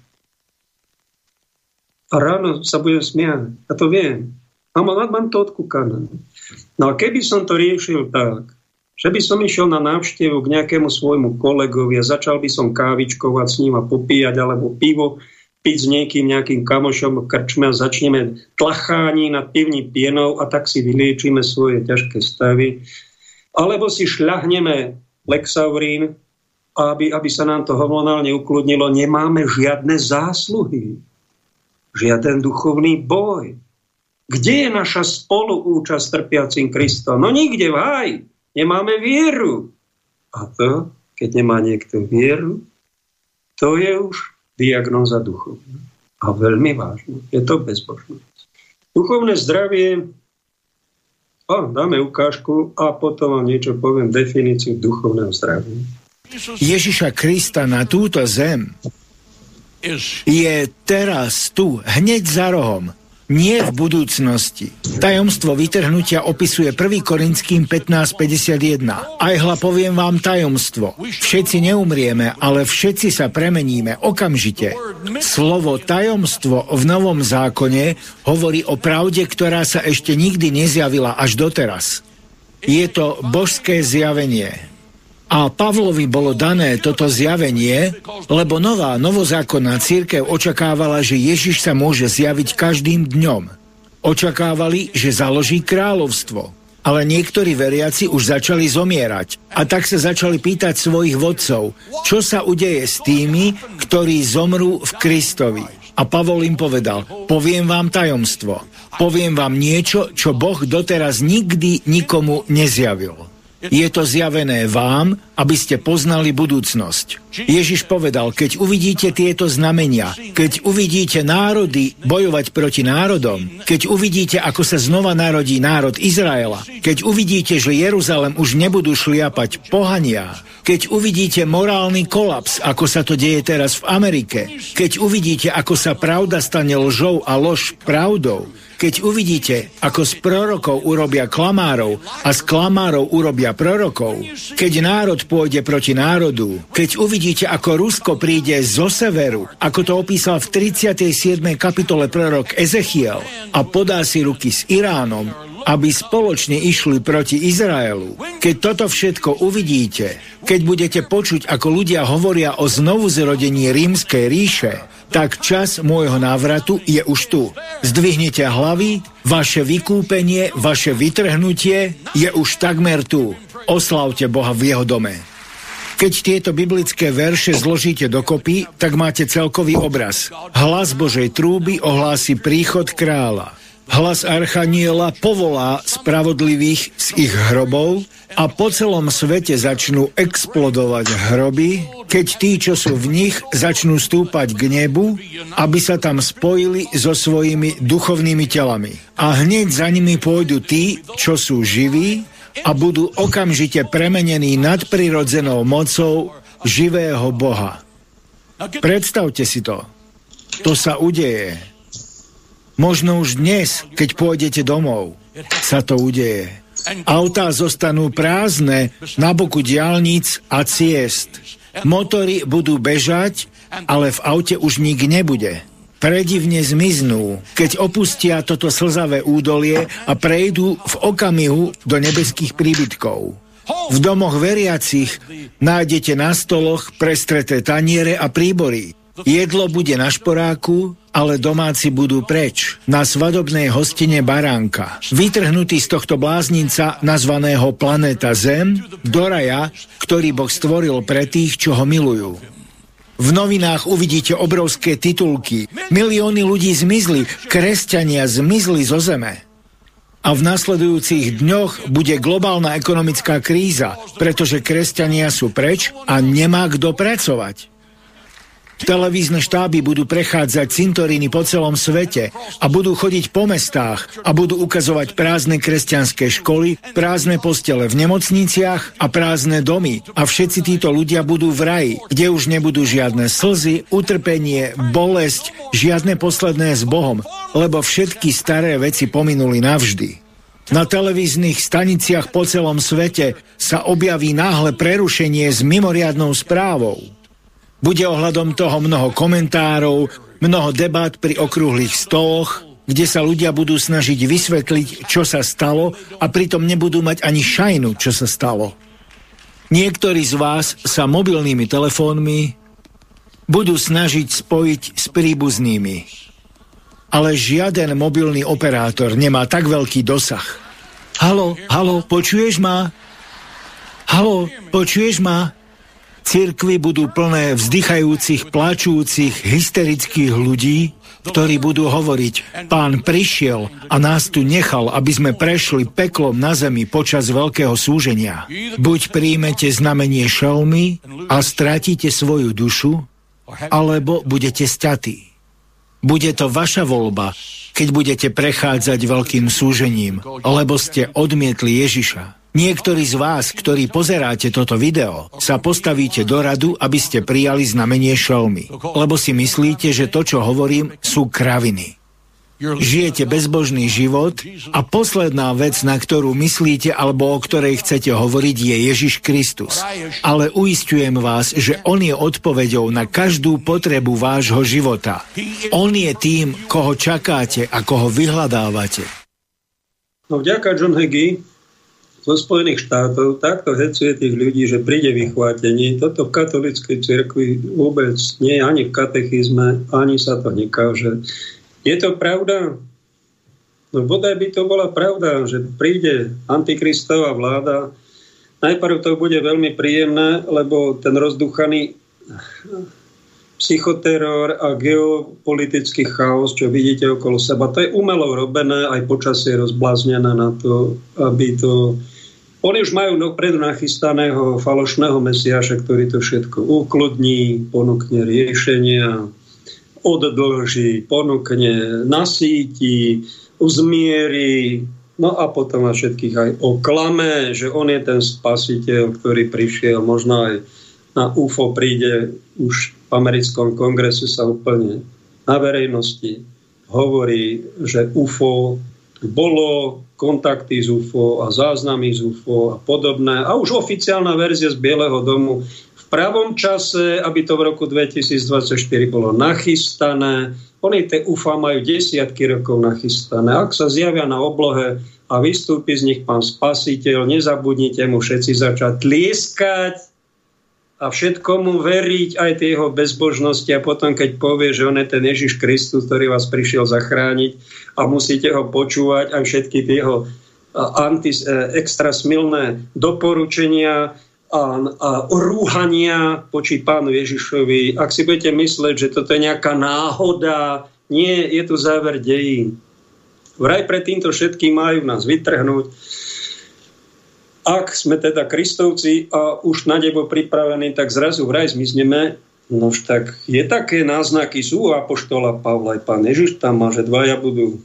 A ráno sa budem smiať. A to viem. A mám, mám to odkúkané. No a keby som to riešil tak, že by som išiel na návštevu k nejakému svojmu kolegovi a začal by som kávičkovať s ním a popíjať alebo pivo, piť s niekým, nejakým kamošom v krčme a začneme tlachání nad pivní pienou a tak si vyliečíme svoje ťažké stavy. Alebo si šľahneme Lexaurín, aby, aby sa nám to hormonálne ukludnilo. Nemáme žiadne zásluhy, žiaden duchovný boj. Kde je naša spoluúčasť trpiacim Kristom? No nikde, vaj. Nemáme vieru. A to, keď nemá niekto vieru, to je už diagnóza duchovná. A veľmi vážna. Je to bezbožnosť. Duchovné zdravie, a dáme ukážku a potom vám niečo poviem, definíciu duchovného zdravia. Ježiša Krista na túto zem je teraz tu, hneď za rohom nie v budúcnosti. Tajomstvo vytrhnutia opisuje 1. Korinským 15.51. Aj hla poviem vám tajomstvo. Všetci neumrieme, ale všetci sa premeníme okamžite. Slovo tajomstvo v Novom zákone hovorí o pravde, ktorá sa ešte nikdy nezjavila až doteraz. Je to božské zjavenie. A Pavlovi bolo dané toto zjavenie, lebo nová novozákonná církev očakávala, že Ježiš sa môže zjaviť každým dňom. Očakávali, že založí kráľovstvo. Ale niektorí veriaci už začali zomierať. A tak sa začali pýtať svojich vodcov, čo sa udeje s tými, ktorí zomrú v Kristovi. A Pavol im povedal, poviem vám tajomstvo. Poviem vám niečo, čo Boh doteraz nikdy nikomu nezjavil. Je to zjavené vám, aby ste poznali budúcnosť. Ježiš povedal, keď uvidíte tieto znamenia, keď uvidíte národy bojovať proti národom, keď uvidíte, ako sa znova narodí národ Izraela, keď uvidíte, že Jeruzalem už nebudú šliapať pohania, keď uvidíte morálny kolaps, ako sa to deje teraz v Amerike, keď uvidíte, ako sa pravda stane lžou a lož pravdou, keď uvidíte, ako z prorokov urobia klamárov a z klamárov urobia prorokov, keď národ pôjde proti národu, keď uvidíte, ako Rusko príde zo severu, ako to opísal v 37. kapitole prorok Ezechiel a podá si ruky s Iránom, aby spoločne išli proti Izraelu. Keď toto všetko uvidíte, keď budete počuť, ako ľudia hovoria o znovuzrodení rímskej ríše, tak čas môjho návratu je už tu. Zdvihnite hlavy, vaše vykúpenie, vaše vytrhnutie je už takmer tu. Oslavte Boha v jeho dome. Keď tieto biblické verše zložíte dokopy, tak máte celkový obraz. Hlas Božej trúby ohlási príchod kráľa. Hlas Archaniela povolá spravodlivých z ich hrobov a po celom svete začnú explodovať hroby, keď tí, čo sú v nich, začnú stúpať k nebu, aby sa tam spojili so svojimi duchovnými telami. A hneď za nimi pôjdu tí, čo sú živí a budú okamžite premenení nadprirodzenou mocou živého Boha. Predstavte si to. To sa udeje. Možno už dnes, keď pôjdete domov, sa to udeje. Autá zostanú prázdne na boku diálnic a ciest. Motory budú bežať, ale v aute už nik nebude. Predivne zmiznú, keď opustia toto slzavé údolie a prejdú v okamihu do nebeských príbytkov. V domoch veriacich nájdete na stoloch prestreté taniere a príbory. Jedlo bude na šporáku, ale domáci budú preč, na svadobnej hostine baránka. Vytrhnutý z tohto bláznica, nazvaného planéta Zem, do raja, ktorý Boh stvoril pre tých, čo ho milujú. V novinách uvidíte obrovské titulky. Milióny ľudí zmizli, kresťania zmizli zo zeme. A v nasledujúcich dňoch bude globálna ekonomická kríza, pretože kresťania sú preč a nemá kto pracovať. Televízne štáby budú prechádzať cintoríny po celom svete a budú chodiť po mestách a budú ukazovať prázdne kresťanské školy, prázdne postele v nemocniciach a prázdne domy. A všetci títo ľudia budú v raji, kde už nebudú žiadne slzy, utrpenie, bolesť, žiadne posledné s Bohom, lebo všetky staré veci pominuli navždy. Na televíznych staniciach po celom svete sa objaví náhle prerušenie s mimoriadnou správou. Bude ohľadom toho mnoho komentárov, mnoho debat pri okrúhlych stoloch, kde sa ľudia budú snažiť vysvetliť, čo sa stalo a pritom nebudú mať ani šajnu, čo sa stalo. Niektorí z vás sa mobilnými telefónmi budú snažiť spojiť s príbuznými. Ale žiaden mobilný operátor nemá tak veľký dosah. Halo, halo, počuješ ma? Halo, počuješ ma? Cirkvy budú plné vzdychajúcich, plačúcich, hysterických ľudí, ktorí budú hovoriť, pán prišiel a nás tu nechal, aby sme prešli peklom na zemi počas veľkého súženia. Buď príjmete znamenie šelmy a stratíte svoju dušu, alebo budete sťatí. Bude to vaša voľba, keď budete prechádzať veľkým súžením, lebo ste odmietli Ježiša. Niektorí z vás, ktorí pozeráte toto video, sa postavíte do radu, aby ste prijali znamenie šelmy, lebo si myslíte, že to, čo hovorím, sú kraviny. Žijete bezbožný život a posledná vec, na ktorú myslíte alebo o ktorej chcete hovoriť, je Ježiš Kristus. Ale uistujem vás, že On je odpoveďou na každú potrebu vášho života. On je tým, koho čakáte a koho vyhľadávate. No vďaka John Hagee zo Spojených štátov takto hecuje tých ľudí, že príde vychvátenie. Toto v katolíckej cirkvi vôbec nie je ani v katechizme, ani sa to nekáže. Je to pravda? No bodaj by to bola pravda, že príde antikristová vláda. Najprv to bude veľmi príjemné, lebo ten rozduchaný psychoteror a geopolitický chaos, čo vidíte okolo seba, to je umelo robené, aj počasie rozbláznené na to, aby to oni už majú dopredu nachystaného falošného mesiaša, ktorý to všetko ukludní, ponúkne riešenia, oddlží, ponúkne, nasíti, uzmierí, no a potom a všetkých aj oklame, že on je ten spasiteľ, ktorý prišiel, možno aj na UFO príde, už v americkom kongrese sa úplne na verejnosti hovorí, že UFO bolo kontakty z UFO a záznamy z UFO a podobné. A už oficiálna verzia z Bieleho domu v pravom čase, aby to v roku 2024 bolo nachystané. Oni tie UFA majú desiatky rokov nachystané. Ak sa zjavia na oblohe a vystúpi z nich pán spasiteľ, nezabudnite mu všetci začať tlieskať a všetkomu veriť, aj tie jeho bezbožnosti a potom, keď povie, že on je ten Ježiš Kristus, ktorý vás prišiel zachrániť a musíte ho počúvať aj všetky tie jeho anti, e, extra smilné doporučenia a, a rúhania poči pánu Ježišovi. Ak si budete mysleť, že toto je nejaká náhoda, nie, je tu záver dejín. Vraj pred týmto všetkým majú nás vytrhnúť ak sme teda kristovci a už na nebo pripravení, tak zrazu vraj zmizneme. No tak je také náznaky, sú apoštola Pavla aj pán Ježiš tam má, že dvaja budú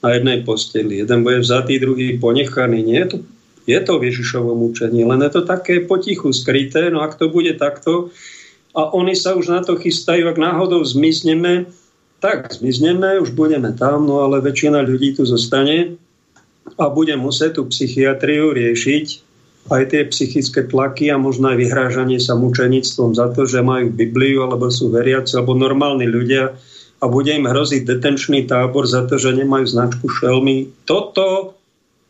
na jednej posteli. Jeden bude vzatý, druhý ponechaný. Nie je to, je to v Ježišovom učení, len je to také potichu skryté. No ak to bude takto a oni sa už na to chystajú, ak náhodou zmizneme, tak zmizneme, už budeme tam, no ale väčšina ľudí tu zostane a bude musieť tú psychiatriu riešiť aj tie psychické tlaky a možno aj vyhrážanie sa mučenictvom za to, že majú Bibliu alebo sú veriaci alebo normálni ľudia a bude im hroziť detenčný tábor za to, že nemajú značku šelmy. Toto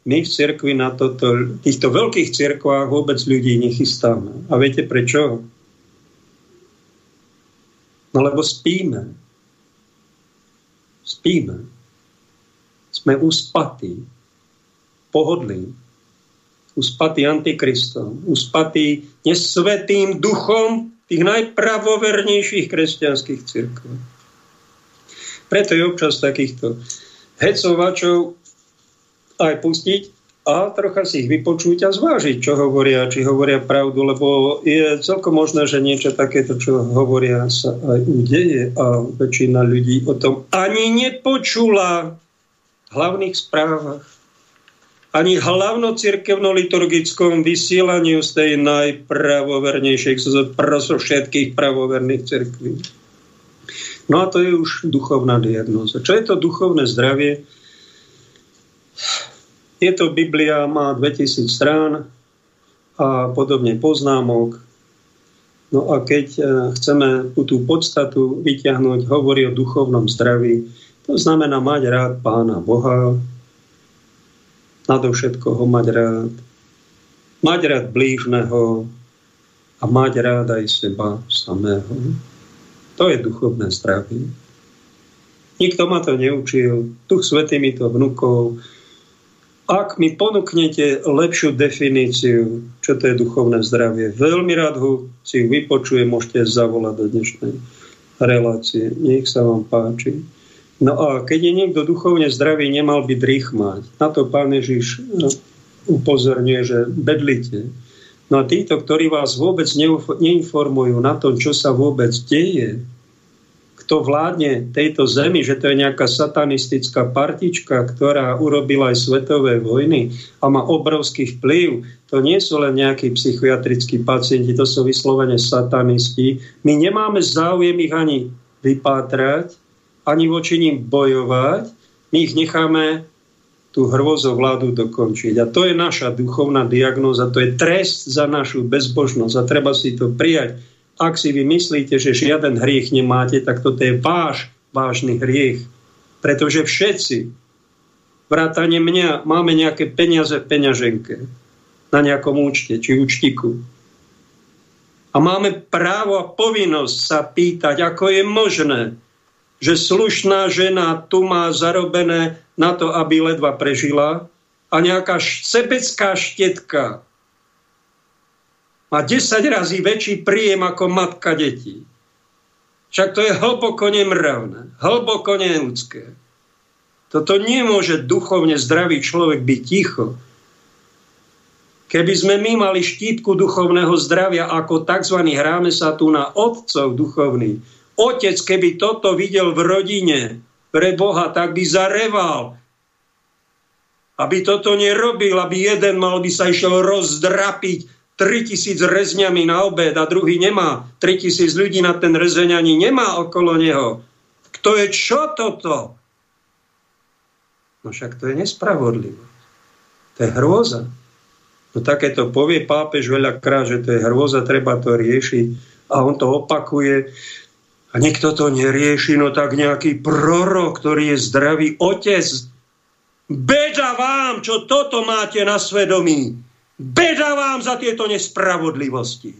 my v cirkvi na toto, týchto veľkých cirkvách vôbec ľudí nechystáme. A viete prečo? No lebo spíme. Spíme. Sme uspatí, pohodlí, uspatí antikristom, uspatí nesvetým duchom tých najpravovernejších kresťanských církov. Preto je občas takýchto hecovačov aj pustiť a trocha si ich vypočuť a zvážiť, čo hovoria, či hovoria pravdu, lebo je celkom možné, že niečo takéto, čo hovoria, sa aj udeje a väčšina ľudí o tom ani nepočula v hlavných správach, ani hlavnocirkevno-liturgickom vysielaniu z tej najpravovernejšej zo všetkých pravoverných cirkví. No a to je už duchovná diagnóza. Čo je to duchovné zdravie? Je to Biblia, má 2000 strán a podobne poznámok. No a keď e, chceme tú podstatu vyťahnuť, hovorí o duchovnom zdraví, to znamená mať rád Pána Boha, nadovšetko ho mať rád, mať rád blížneho a mať rád aj seba samého. To je duchovné zdravie. Nikto ma to neučil, Duch Svetý mi to vnúkol, ak mi ponúknete lepšiu definíciu, čo to je duchovné zdravie, veľmi rád ho si vypočujem, môžete zavolať do dnešnej relácie. Nech sa vám páči. No a keď je niekto duchovne zdravý, nemal by rýchmať. Na to pán Ježiš no, upozorňuje, že bedlite. No a títo, ktorí vás vôbec neinformujú na tom, čo sa vôbec deje, kto vládne tejto zemi, že to je nejaká satanistická partička, ktorá urobila aj svetové vojny a má obrovský vplyv, to nie sú len nejakí psychiatrickí pacienti, to sú vyslovene satanisti. My nemáme záujem ich ani vypátrať, ani voči ním bojovať, my ich necháme tú hrôzovládu dokončiť. A to je naša duchovná diagnóza, to je trest za našu bezbožnosť a treba si to prijať ak si vy myslíte, že žiaden hriech nemáte, tak toto je váš vážny hriech. Pretože všetci, vrátane mňa, máme nejaké peniaze v peňaženke na nejakom účte či účtiku. A máme právo a povinnosť sa pýtať, ako je možné, že slušná žena tu má zarobené na to, aby ledva prežila a nejaká sebecká štetka má 10 razy väčší príjem ako matka detí. Však to je hlboko nemravné, hlboko neľudské. Toto nemôže duchovne zdravý človek byť ticho. Keby sme my mali štítku duchovného zdravia, ako tzv. hráme sa tu na otcov duchovný, otec, keby toto videl v rodine pre Boha, tak by zareval. Aby toto nerobil, aby jeden mal by sa išiel rozdrapiť 3000 rezňami na obed a druhý nemá. 3000 ľudí na ten rezeň ani nemá okolo neho. Kto je čo toto? No však to je nespravodlivé. To je hrôza. No takéto povie pápež veľakrát, že to je hrôza, treba to riešiť. A on to opakuje. A nikto to nerieši, no tak nejaký prorok, ktorý je zdravý otec. Beda vám, čo toto máte na svedomí Beda vám za tieto nespravodlivosti.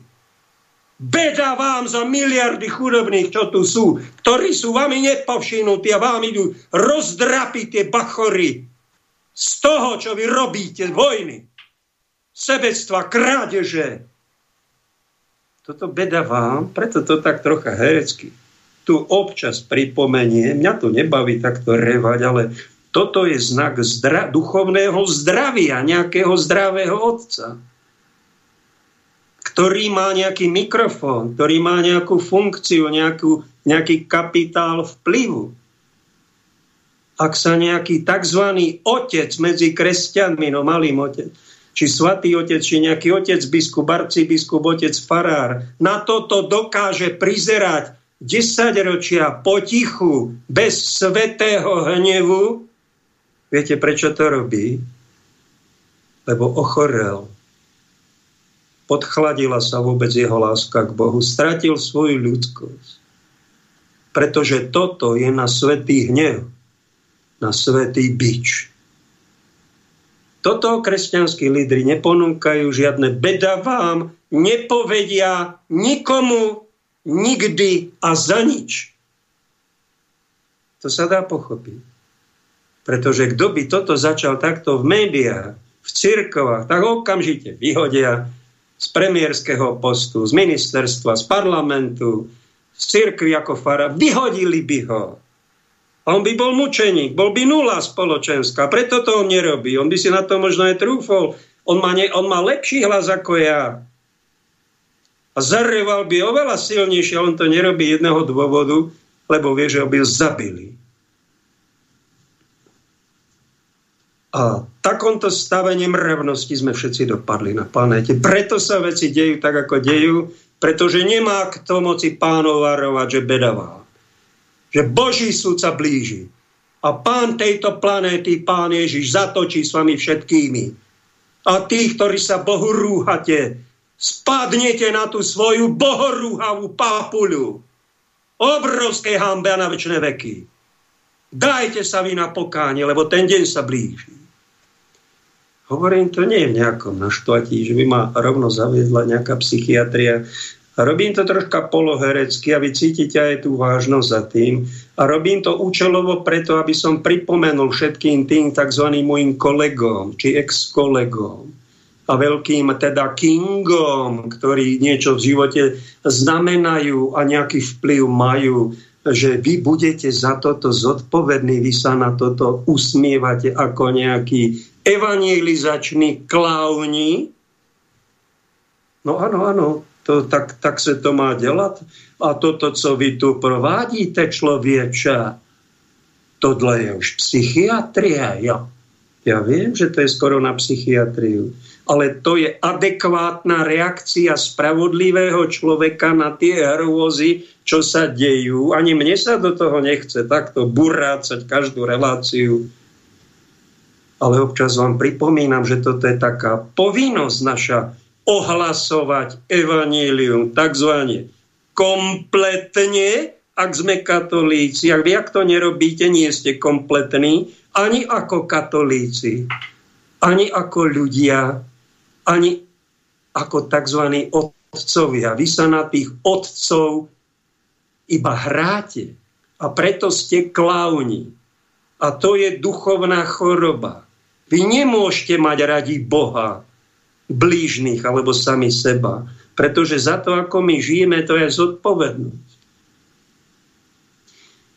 Beda vám za miliardy chudobných, čo tu sú, ktorí sú vami nepovšinutí a vám idú rozdrapiť tie bachory z toho, čo vy robíte, vojny, sebectva, krádeže. Toto beda vám, preto to tak trocha herecky tu občas pripomenie, mňa to nebaví takto revať, ale toto je znak zdra- duchovného zdravia, nejakého zdravého otca, ktorý má nejaký mikrofón, ktorý má nejakú funkciu, nejakú, nejaký kapitál vplyvu. Ak sa nejaký tzv. otec medzi kresťanmi, no malým otec, či svatý otec, či nejaký otec biskup, arcibiskup, otec farár, na toto dokáže prizerať 10 ročia potichu, bez svetého hnevu, Viete, prečo to robí? Lebo ochorel. Podchladila sa vôbec jeho láska k Bohu. Stratil svoju ľudskosť. Pretože toto je na svetý hnev, na svetý bič. Toto kresťanskí lídry neponúkajú žiadne beda vám, nepovedia nikomu, nikdy a za nič. To sa dá pochopiť. Pretože kto by toto začal takto v médiách, v cirkovách, tak okamžite vyhodia z premiérskeho postu, z ministerstva, z parlamentu, z cirkvi ako fara, vyhodili by ho. A on by bol mučeník, bol by nula spoločenská, preto to on nerobí. On by si na to možno aj trúfol. On má, ne, on má lepší hlas ako ja. A zareval by oveľa silnejšie, on to nerobí jedného dôvodu, lebo vie, že ho by zabili. A takomto stave nemravnosti sme všetci dopadli na planéte. Preto sa veci dejú tak, ako dejú, pretože nemá kto moci pánov varovať, že bedavá. Že Boží súd sa blíži. A pán tejto planéty, pán Ježiš, zatočí s vami všetkými. A tých, ktorí sa Bohu rúhate, spadnete na tú svoju bohorúhavú papuľu. Obrovské hambe a na väčšie veky. Dajte sa vy na pokánie, lebo ten deň sa blíži. Hovorím, to nie je v nejakom naštvatí, že by ma rovno zaviedla nejaká psychiatria. A robím to troška poloherecky a vy cítite aj tú vážnosť za tým. A robím to účelovo preto, aby som pripomenul všetkým tým tzv. mojim kolegom, či ex-kolegom a veľkým teda kingom, ktorí niečo v živote znamenajú a nejaký vplyv majú, že vy budete za toto zodpovední, vy sa na toto usmievate ako nejaký evangelizační klauni. No áno, áno, to, tak, tak se to má dělat. A toto, co vy tu provádíte, člověče, tohle je už psychiatrie, jo. Ja viem, že to je skoro na psychiatriu, ale to je adekvátna reakcia spravodlivého človeka na tie hrôzy, čo sa dejú. Ani mne sa do toho nechce takto burácať každú reláciu ale občas vám pripomínam, že toto je taká povinnosť naša ohlasovať evanílium takzvané kompletne, ak sme katolíci. Ak vy, ak to nerobíte, nie ste kompletní ani ako katolíci, ani ako ľudia, ani ako tzv. otcovia. Vy sa na tých otcov iba hráte. A preto ste klauni. A to je duchovná choroba. Vy nemôžete mať radi Boha, blížnych alebo sami seba. Pretože za to, ako my žijeme, to je zodpovednosť.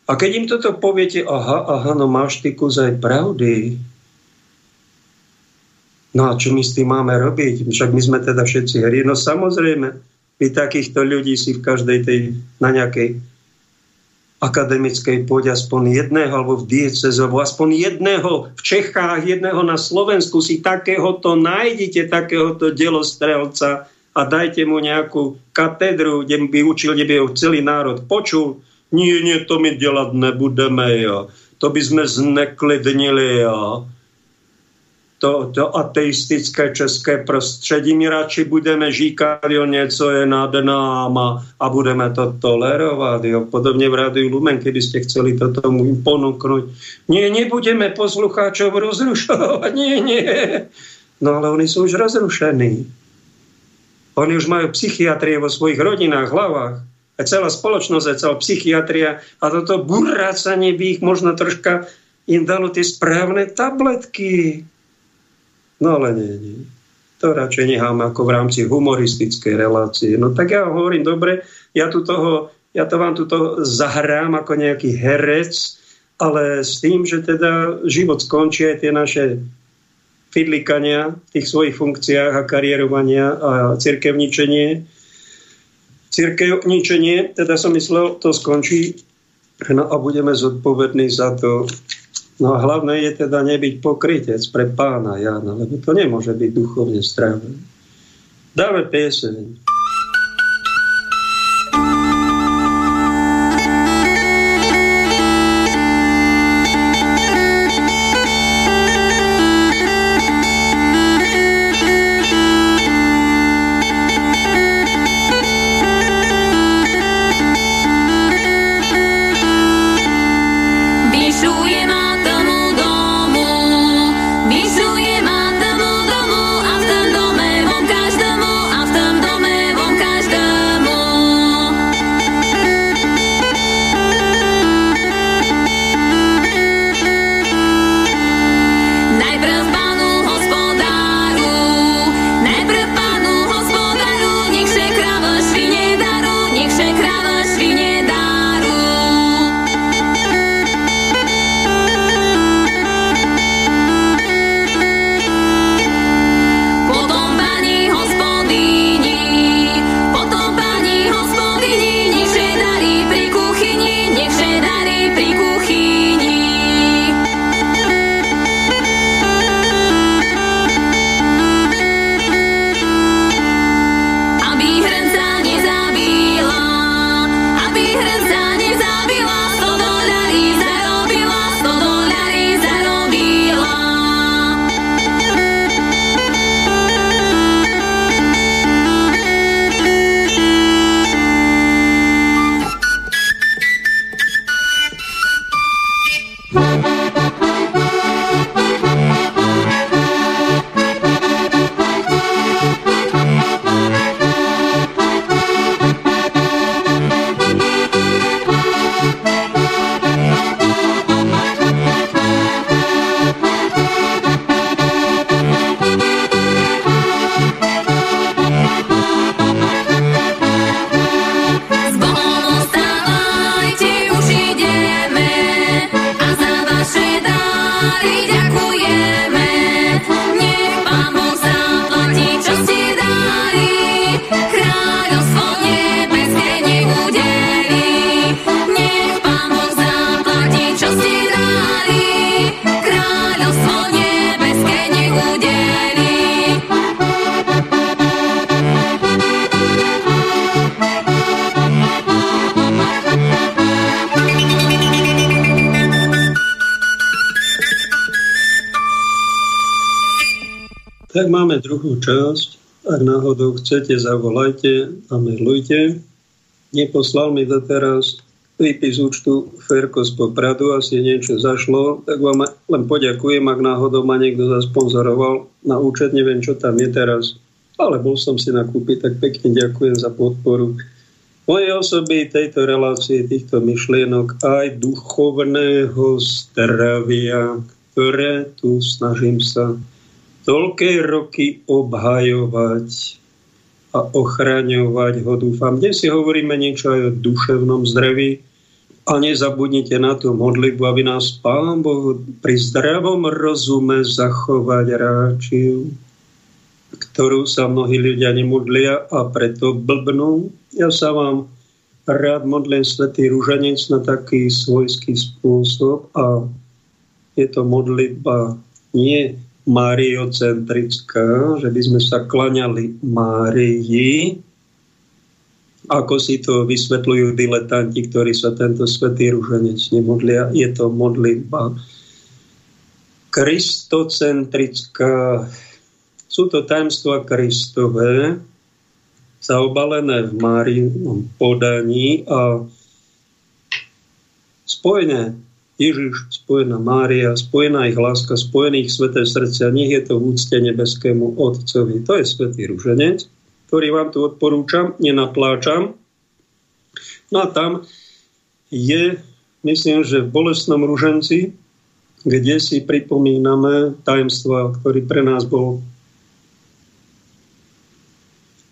A keď im toto poviete, aha, aha, no máš ty kus aj pravdy. No a čo my s tým máme robiť? Však my sme teda všetci hry. No samozrejme, vy takýchto ľudí si v každej tej, na nejakej akademickej pôde aspoň jedného, alebo v dieceze, alebo aspoň jedného v Čechách, jedného na Slovensku si takéhoto nájdete, takéhoto delostrelca a dajte mu nejakú katedru, kde by učil, kde by ho celý národ počul. Nie, nie, to my delať nebudeme, jo. To by sme zneklidnili, jo to, to ateistické české prostředí. My radši budeme říkat, jo, něco je nad náma a budeme to tolerovat. Jo. Podobně v Rádiu Lumen, kdybyste chceli to tomu ponúknuť. Nie, nebudeme poslucháčov rozrušovať. Nie, nie. No ale oni sú už rozrušení. Oni už majú psychiatrie vo svojich rodinách, hlavách. A celá spoločnosť je celá psychiatria a toto burácanie by ich možno troška im dalo tie správne tabletky No ale nie, nie. To radšej necháme ako v rámci humoristickej relácie. No tak ja hovorím, dobre, ja, tu toho, ja to vám tuto zahrám ako nejaký herec, ale s tým, že teda život skončí aj tie naše fidlikania v tých svojich funkciách a kariérovania a cirkevničenie. Cirkevničenie, teda som myslel, to skončí no a budeme zodpovední za to, No a hlavné je teda nebyť pokrytec pre pána Jana, lebo to nemôže byť duchovne strávené. Dáme pieseň. Chcete, zavolajte a mailujte. Neposlal mi to teraz výpis účtu Ferko z Popradu, asi niečo zašlo, tak vám len poďakujem, ak náhodou ma niekto zasponzoroval na účet, neviem, čo tam je teraz, ale bol som si nakúpiť, tak pekne ďakujem za podporu mojej osoby, tejto relácie, týchto myšlienok, aj duchovného zdravia, ktoré tu snažím sa toľké roky obhajovať a ochraňovať ho, dúfam. Dnes si hovoríme niečo aj o duševnom zdraví a nezabudnite na tú modlitbu, aby nás Pán Boh pri zdravom rozume zachovať ráčiu, ktorú sa mnohí ľudia nemodlia a preto blbnú. Ja sa vám rád modlím Svetý Rúženec na taký svojský spôsob a je to modlitba nie mariocentrická, že by sme sa klaňali Márii, ako si to vysvetľujú diletanti, ktorí sa tento svetý ruženec nemodlia. Je to modlitba kristocentrická. Sú to tajemstva Kristové, zaobalené v Márinom podaní a spojené Ježiš, spojená Mária, spojená ich láska, spojených sveté srdcia, nech je to v úcte nebeskému Otcovi. To je svetý ruženec, ktorý vám tu odporúčam, nenatláčam. No a tam je, myslím, že v bolestnom ruženci, kde si pripomíname tajemstva, ktorý pre nás bol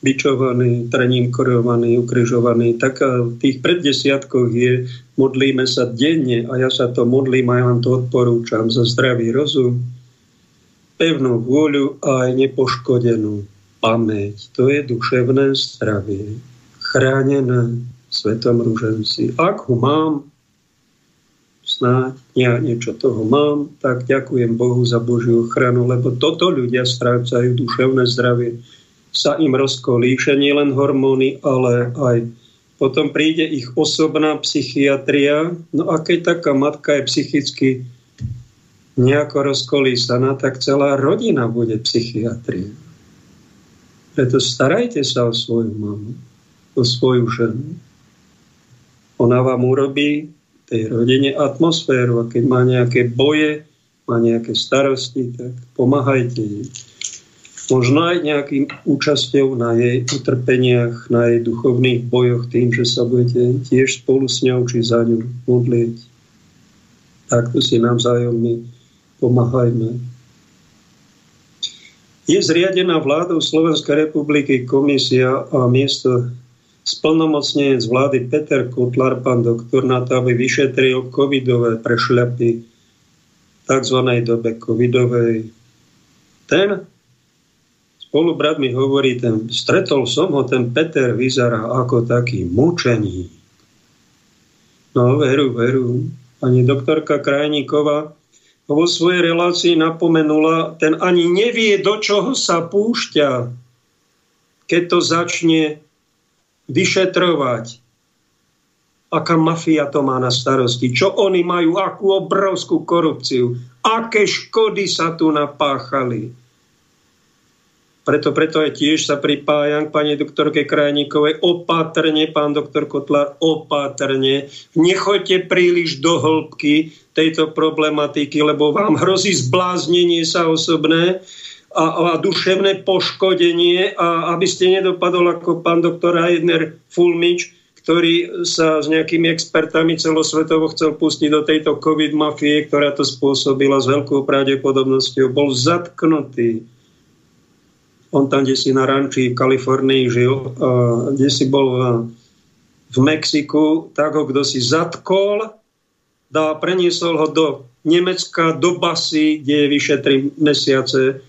bičovaný, trením korovaný, ukrižovaný. Tak v tých preddesiatkoch je modlíme sa denne a ja sa to modlím a ja vám to odporúčam za zdravý rozum, pevnú vôľu a aj nepoškodenú pamäť. To je duševné zdravie, chránené svetom rúženci. Ak ho mám, snáď ja niečo toho mám, tak ďakujem Bohu za Božiu ochranu, lebo toto ľudia strácajú duševné zdravie sa im rozkolíše nielen hormóny, ale aj potom príde ich osobná psychiatria. No a keď taká matka je psychicky nejako rozkolísaná, tak celá rodina bude psychiatria. Preto starajte sa o svoju mamu, o svoju ženu. Ona vám urobí tej rodine atmosféru a keď má nejaké boje, má nejaké starosti, tak pomáhajte jej možno aj nejakým účasťou na jej utrpeniach, na jej duchovných bojoch tým, že sa budete tiež spolu s ňou či za ňu modliť. Takto si navzájom my pomáhajme. Je zriadená vládou Slovenskej republiky komisia a miesto splnomocnenec vlády Peter Kotlar, pán doktor, na to, aby vyšetril covidové prešľapy v tzv. dobe covidovej. Ten spolubrat mi hovorí, ten, stretol som ho, ten Peter vyzerá ako taký mučený. No veru, veru. Pani doktorka Krajníková vo svojej relácii napomenula, ten ani nevie, do čoho sa púšťa, keď to začne vyšetrovať, aká mafia to má na starosti, čo oni majú, akú obrovskú korupciu, aké škody sa tu napáchali preto, preto aj tiež sa pripájam k pani doktorke Krajníkovej. Opatrne, pán doktor Kotlar, opatrne. Nechoďte príliš do hĺbky tejto problematiky, lebo vám hrozí zbláznenie sa osobné a, a duševné poškodenie a aby ste nedopadol ako pán doktor Heidner Fulmič, ktorý sa s nejakými expertami celosvetovo chcel pustiť do tejto covid-mafie, ktorá to spôsobila s veľkou pravdepodobnosťou. Bol zatknutý on tam, kde si na ranči v Kalifornii žil, kde si bol v, v Mexiku, tak ho kto si zatkol, dá, preniesol ho do Nemecka do basy, kde je vyše 3 mesiace.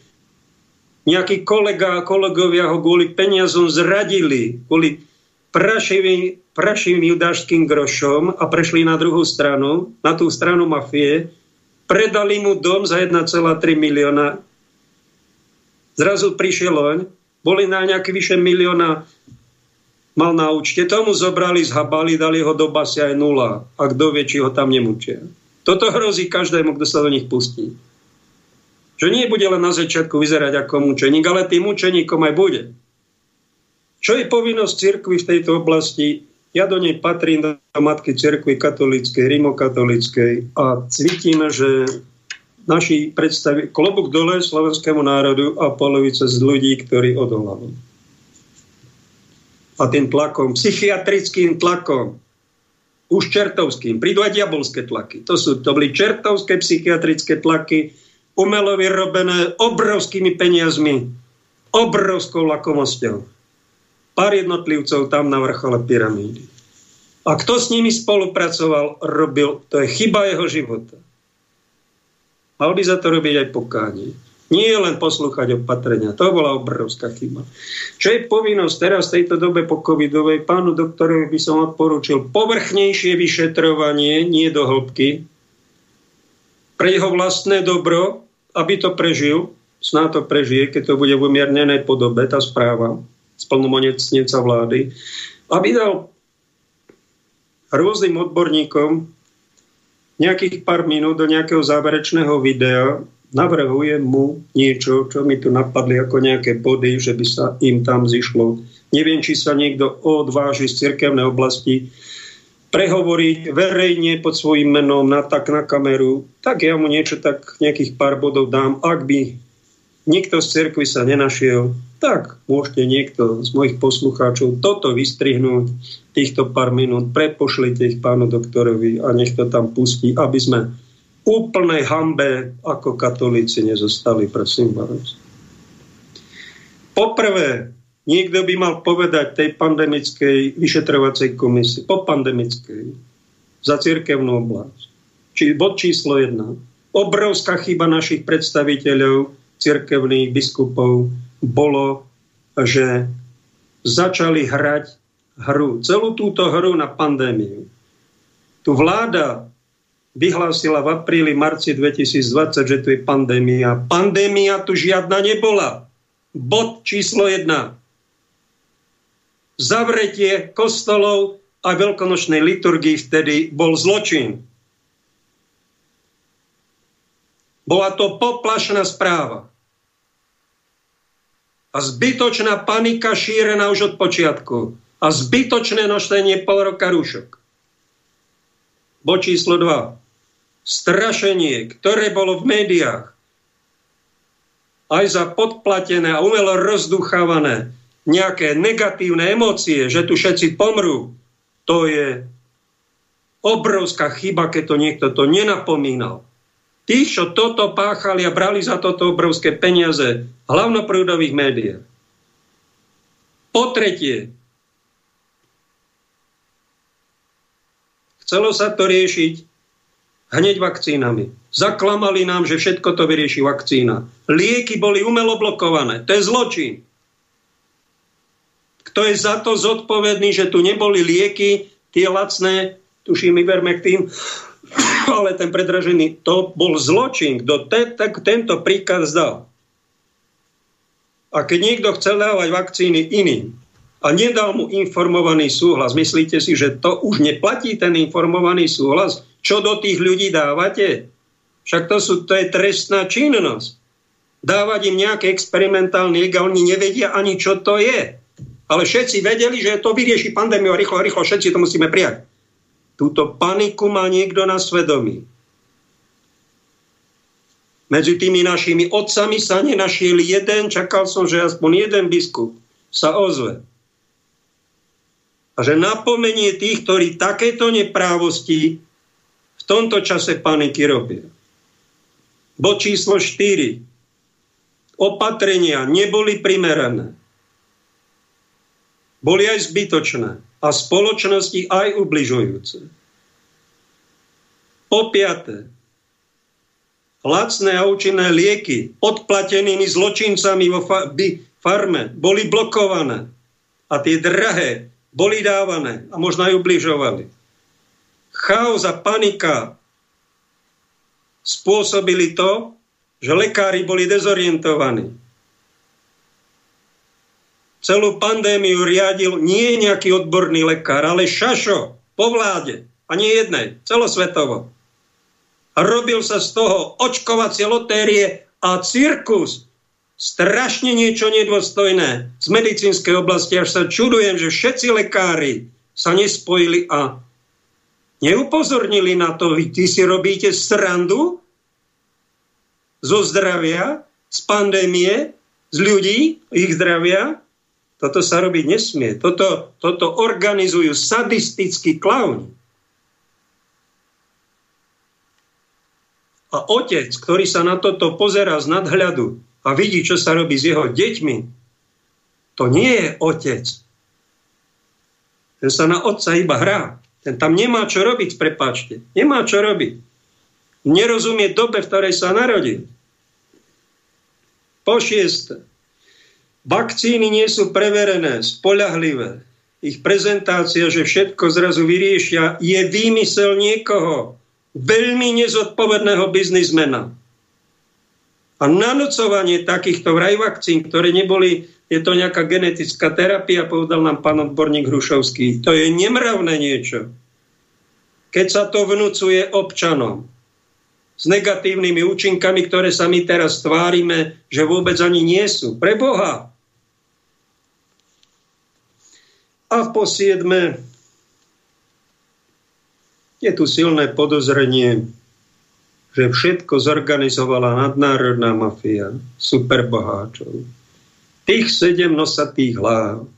Nejakí kolega, kolegovia ho kvôli peniazom zradili, kvôli prašivým, prašivým judášským grošom a prešli na druhú stranu, na tú stranu mafie, predali mu dom za 1,3 milióna. Zrazu prišiel on, boli na nejaké vyše milióna mal na účte, tomu zobrali, zhabali, dali ho do basy aj nula. A kto vie, či ho tam nemučia. Toto hrozí každému, kto sa do nich pustí. Že nie bude len na začiatku vyzerať ako mučeník, ale tým mučeníkom aj bude. Čo je povinnosť cirkvi v tejto oblasti? Ja do nej patrím do matky cirkvi katolíckej, rimokatolíckej a cítime, že naši predstaví klobúk dole slovenskému národu a polovice z ľudí, ktorí odolávajú a tým tlakom, psychiatrickým tlakom, už čertovským, prídu aj diabolské tlaky. To, sú, to boli čertovské psychiatrické tlaky, umelo vyrobené obrovskými peniazmi, obrovskou lakomosťou. Pár jednotlivcov tam na vrchole pyramídy. A kto s nimi spolupracoval, robil, to je chyba jeho života. Mal by za to robiť aj pokánie. Nie len poslúchať opatrenia. To bola obrovská chyba. Čo je povinnosť teraz v tejto dobe po covidovej? Pánu doktorovi by som odporúčil povrchnejšie vyšetrovanie, nie do hĺbky, pre jeho vlastné dobro, aby to prežil, snáď to prežije, keď to bude v umiernenej podobe, tá správa splnomonecnica vlády, aby dal rôznym odborníkom nejakých pár minút do nejakého záverečného videa navrhujem mu niečo, čo mi tu napadli ako nejaké body, že by sa im tam zišlo. Neviem, či sa niekto odváži z cirkevnej oblasti prehovoriť verejne pod svojím menom na, tak na kameru, tak ja mu niečo tak nejakých pár bodov dám. Ak by nikto z cirkvi sa nenašiel, tak môžete niekto z mojich poslucháčov toto vystrihnúť, týchto pár minút, prepošlite ich pánu doktorovi a nech to tam pustí, aby sme úplnej hambe ako katolíci nezostali, prosím vás. Poprvé, niekto by mal povedať tej pandemickej vyšetrovacej komisii, po pandemickej, za cirkevnú oblasť. Či bod číslo jedna. Obrovská chyba našich predstaviteľov, cirkevných biskupov, bolo, že začali hrať hru, celú túto hru na pandémiu. Tu vláda vyhlásila v apríli, marci 2020, že tu je pandémia. Pandémia tu žiadna nebola. Bod číslo jedna. Zavretie kostolov a veľkonočnej liturgii vtedy bol zločin. Bola to poplašná správa. A zbytočná panika šírená už od počiatku. A zbytočné noštenie pol roka rúšok. Bo číslo 2 strašenie, ktoré bolo v médiách, aj za podplatené a umelo rozduchávané nejaké negatívne emócie, že tu všetci pomrú, to je obrovská chyba, keď to niekto to nenapomínal. Tí, čo toto páchali a brali za toto obrovské peniaze, hlavnoprúdových médiách. Po tretie, chcelo sa to riešiť hneď vakcínami. Zaklamali nám, že všetko to vyrieši vakcína. Lieky boli umelo blokované. To je zločin. Kto je za to zodpovedný, že tu neboli lieky, tie lacné, tuším, my verme k tým, ale ten predražený, to bol zločin. Kto te, tak tento príkaz dal. A keď niekto chcel dávať vakcíny iným a nedal mu informovaný súhlas, myslíte si, že to už neplatí ten informovaný súhlas? Čo do tých ľudí dávate? Však to, sú, to je trestná činnosť. Dávať im nejaké experimentálne liek a oni nevedia ani, čo to je. Ale všetci vedeli, že to vyrieši pandémiu a rýchlo, rýchlo, všetci to musíme prijať. Túto paniku má niekto na svedomí. Medzi tými našimi otcami sa nenašiel jeden, čakal som, že aspoň jeden biskup sa ozve. A že napomenie tých, ktorí takéto neprávosti v tomto čase paniky robia. Bod číslo 4. Opatrenia neboli primerané. Boli aj zbytočné a spoločnosti aj ubližujúce. Po piaté, lacné a účinné lieky podplatenými zločincami vo fa- by farme boli blokované a tie drahé boli dávané a možno aj ubližovali. Chaos a panika spôsobili to, že lekári boli dezorientovaní. Celú pandémiu riadil nie nejaký odborný lekár, ale šašo po vláde. A nie jednej, celosvetovo. A robil sa z toho očkovacie lotérie a cirkus. Strašne niečo nedôstojné z medicínskej oblasti. Až sa čudujem, že všetci lekári sa nespojili a neupozornili na to. Vy ty si robíte srandu zo zdravia, z pandémie, z ľudí, ich zdravia. Toto sa robiť nesmie. Toto, toto organizujú sadistickí klauni. A otec, ktorý sa na toto pozerá z nadhľadu a vidí, čo sa robí s jeho deťmi, to nie je otec. Ten sa na otca iba hrá. Ten tam nemá čo robiť, prepáčte. Nemá čo robiť. Nerozumie dobe, v ktorej sa narodil. Po šieste. Vakcíny nie sú preverené, spoľahlivé. Ich prezentácia, že všetko zrazu vyriešia, je výmysel niekoho, veľmi nezodpovedného biznismena. A nanocovanie takýchto vraj vakcín, ktoré neboli, je to nejaká genetická terapia, povedal nám pán odborník Hrušovský. To je nemravné niečo. Keď sa to vnúcuje občanom s negatívnymi účinkami, ktoré sa my teraz tvárime, že vôbec ani nie sú. Pre Boha. A v posiedme je tu silné podozrenie, že všetko zorganizovala nadnárodná mafia superboháčov. Tých sedem nosatých hlav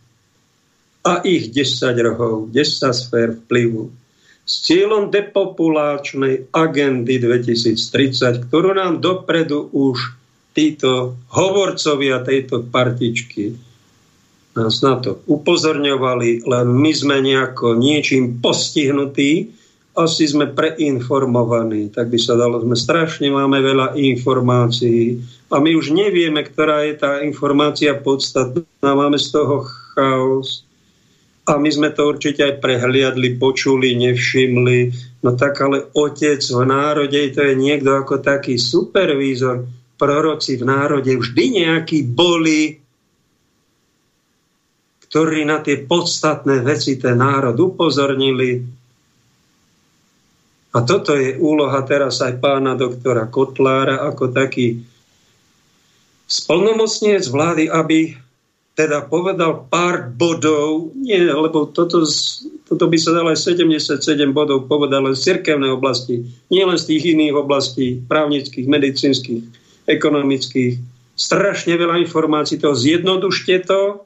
a ich 10 rohov, 10 sfér vplyvu s cieľom depopulačnej agendy 2030, ktorú nám dopredu už títo hovorcovia tejto partičky nás na to upozorňovali, len my sme nejako niečím postihnutí asi sme preinformovaní, tak by sa dalo, sme strašne máme veľa informácií a my už nevieme, ktorá je tá informácia podstatná, máme z toho chaos. A my sme to určite aj prehliadli, počuli, nevšimli, no tak ale otec v národe, to je niekto ako taký supervízor, proroci v národe vždy nejakí boli, ktorí na tie podstatné veci ten národ upozornili, a toto je úloha teraz aj pána doktora Kotlára ako taký splnomocniec vlády, aby teda povedal pár bodov, nie, lebo toto, toto by sa dalo aj 77 bodov povedať len z cirkevnej oblasti, nie len z tých iných oblastí, právnických, medicínskych, ekonomických. Strašne veľa informácií, to zjednodušte to.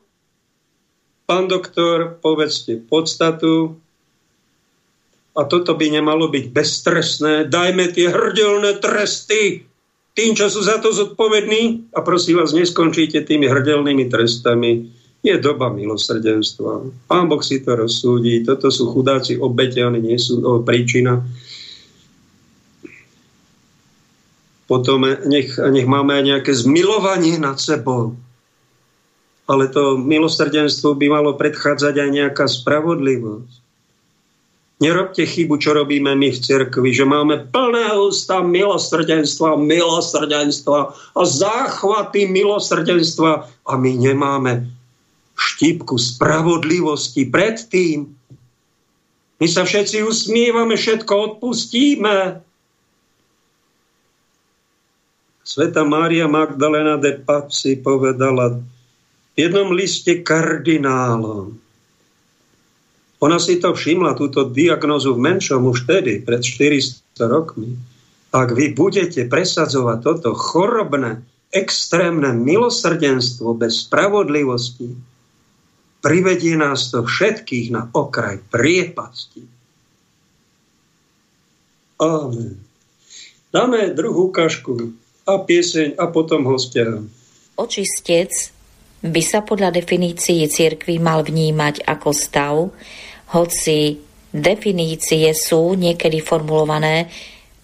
Pán doktor, povedzte podstatu, a toto by nemalo byť beztrestné. Dajme tie hrdelné tresty tým, čo sú za to zodpovední a prosím vás, neskončíte tými hrdelnými trestami. Je doba milosrdenstva. Pán Boh si to rozsúdi. Toto sú chudáci obete, oni nie sú o, príčina. Potom nech, nech máme aj nejaké zmilovanie nad sebou. Ale to milosrdenstvo by malo predchádzať aj nejaká spravodlivosť. Nerobte chybu, čo robíme my v cirkvi, že máme plné ústa milosrdenstva, milosrdenstva a záchvaty milosrdenstva a my nemáme štípku spravodlivosti predtým. My sa všetci usmievame, všetko odpustíme. Sveta Mária Magdalena de Papsi povedala jednom liste kardinálom, ona si to všimla, túto diagnozu v menšom už tedy, pred 400 rokmi. Ak vy budete presadzovať toto chorobné, extrémne milosrdenstvo bez spravodlivosti, privedie nás to všetkých na okraj priepasti. Amen. Dáme druhú kašku a pieseň a potom hostia. Očistec by sa podľa definície cirkvi mal vnímať ako stav, hoci definície sú niekedy formulované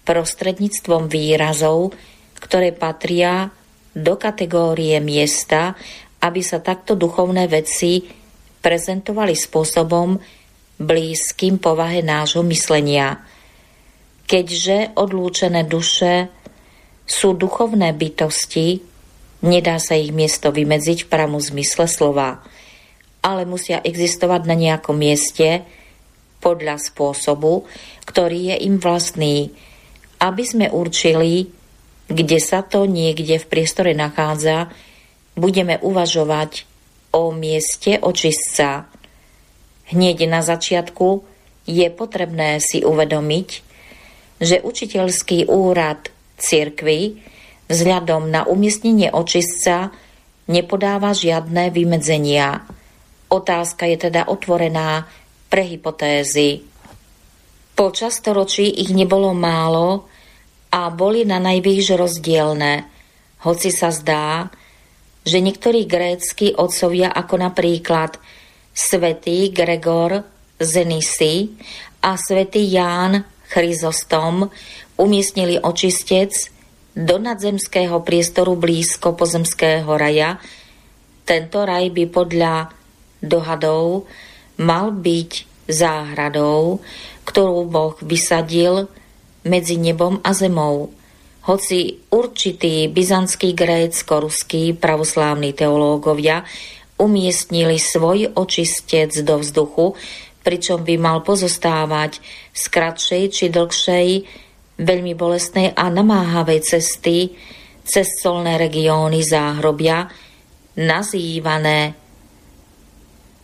prostredníctvom výrazov, ktoré patria do kategórie miesta, aby sa takto duchovné veci prezentovali spôsobom blízkym povahe nášho myslenia. Keďže odlúčené duše sú duchovné bytosti, nedá sa ich miesto vymedziť v pramu zmysle slova, ale musia existovať na nejakom mieste podľa spôsobu, ktorý je im vlastný, aby sme určili, kde sa to niekde v priestore nachádza, budeme uvažovať o mieste očistca. Hneď na začiatku je potrebné si uvedomiť, že učiteľský úrad cirkvy vzhľadom na umiestnenie očistca nepodáva žiadne vymedzenia. Otázka je teda otvorená pre hypotézy. Počas storočí ich nebolo málo, a boli na najvýš rozdielne, hoci sa zdá, že niektorí grécky otcovia ako napríklad svätý Gregor Zenisi a svätý Ján Chryzostom umiestnili očistec do nadzemského priestoru blízko pozemského raja. Tento raj by podľa dohadov mal byť záhradou, ktorú Boh vysadil medzi nebom a zemou. Hoci určití byzantskí grécko-ruskí pravoslávni teológovia umiestnili svoj očistec do vzduchu, pričom by mal pozostávať z kratšej či dlhšej, veľmi bolestnej a namáhavej cesty cez solné regióny záhrobia, nazývané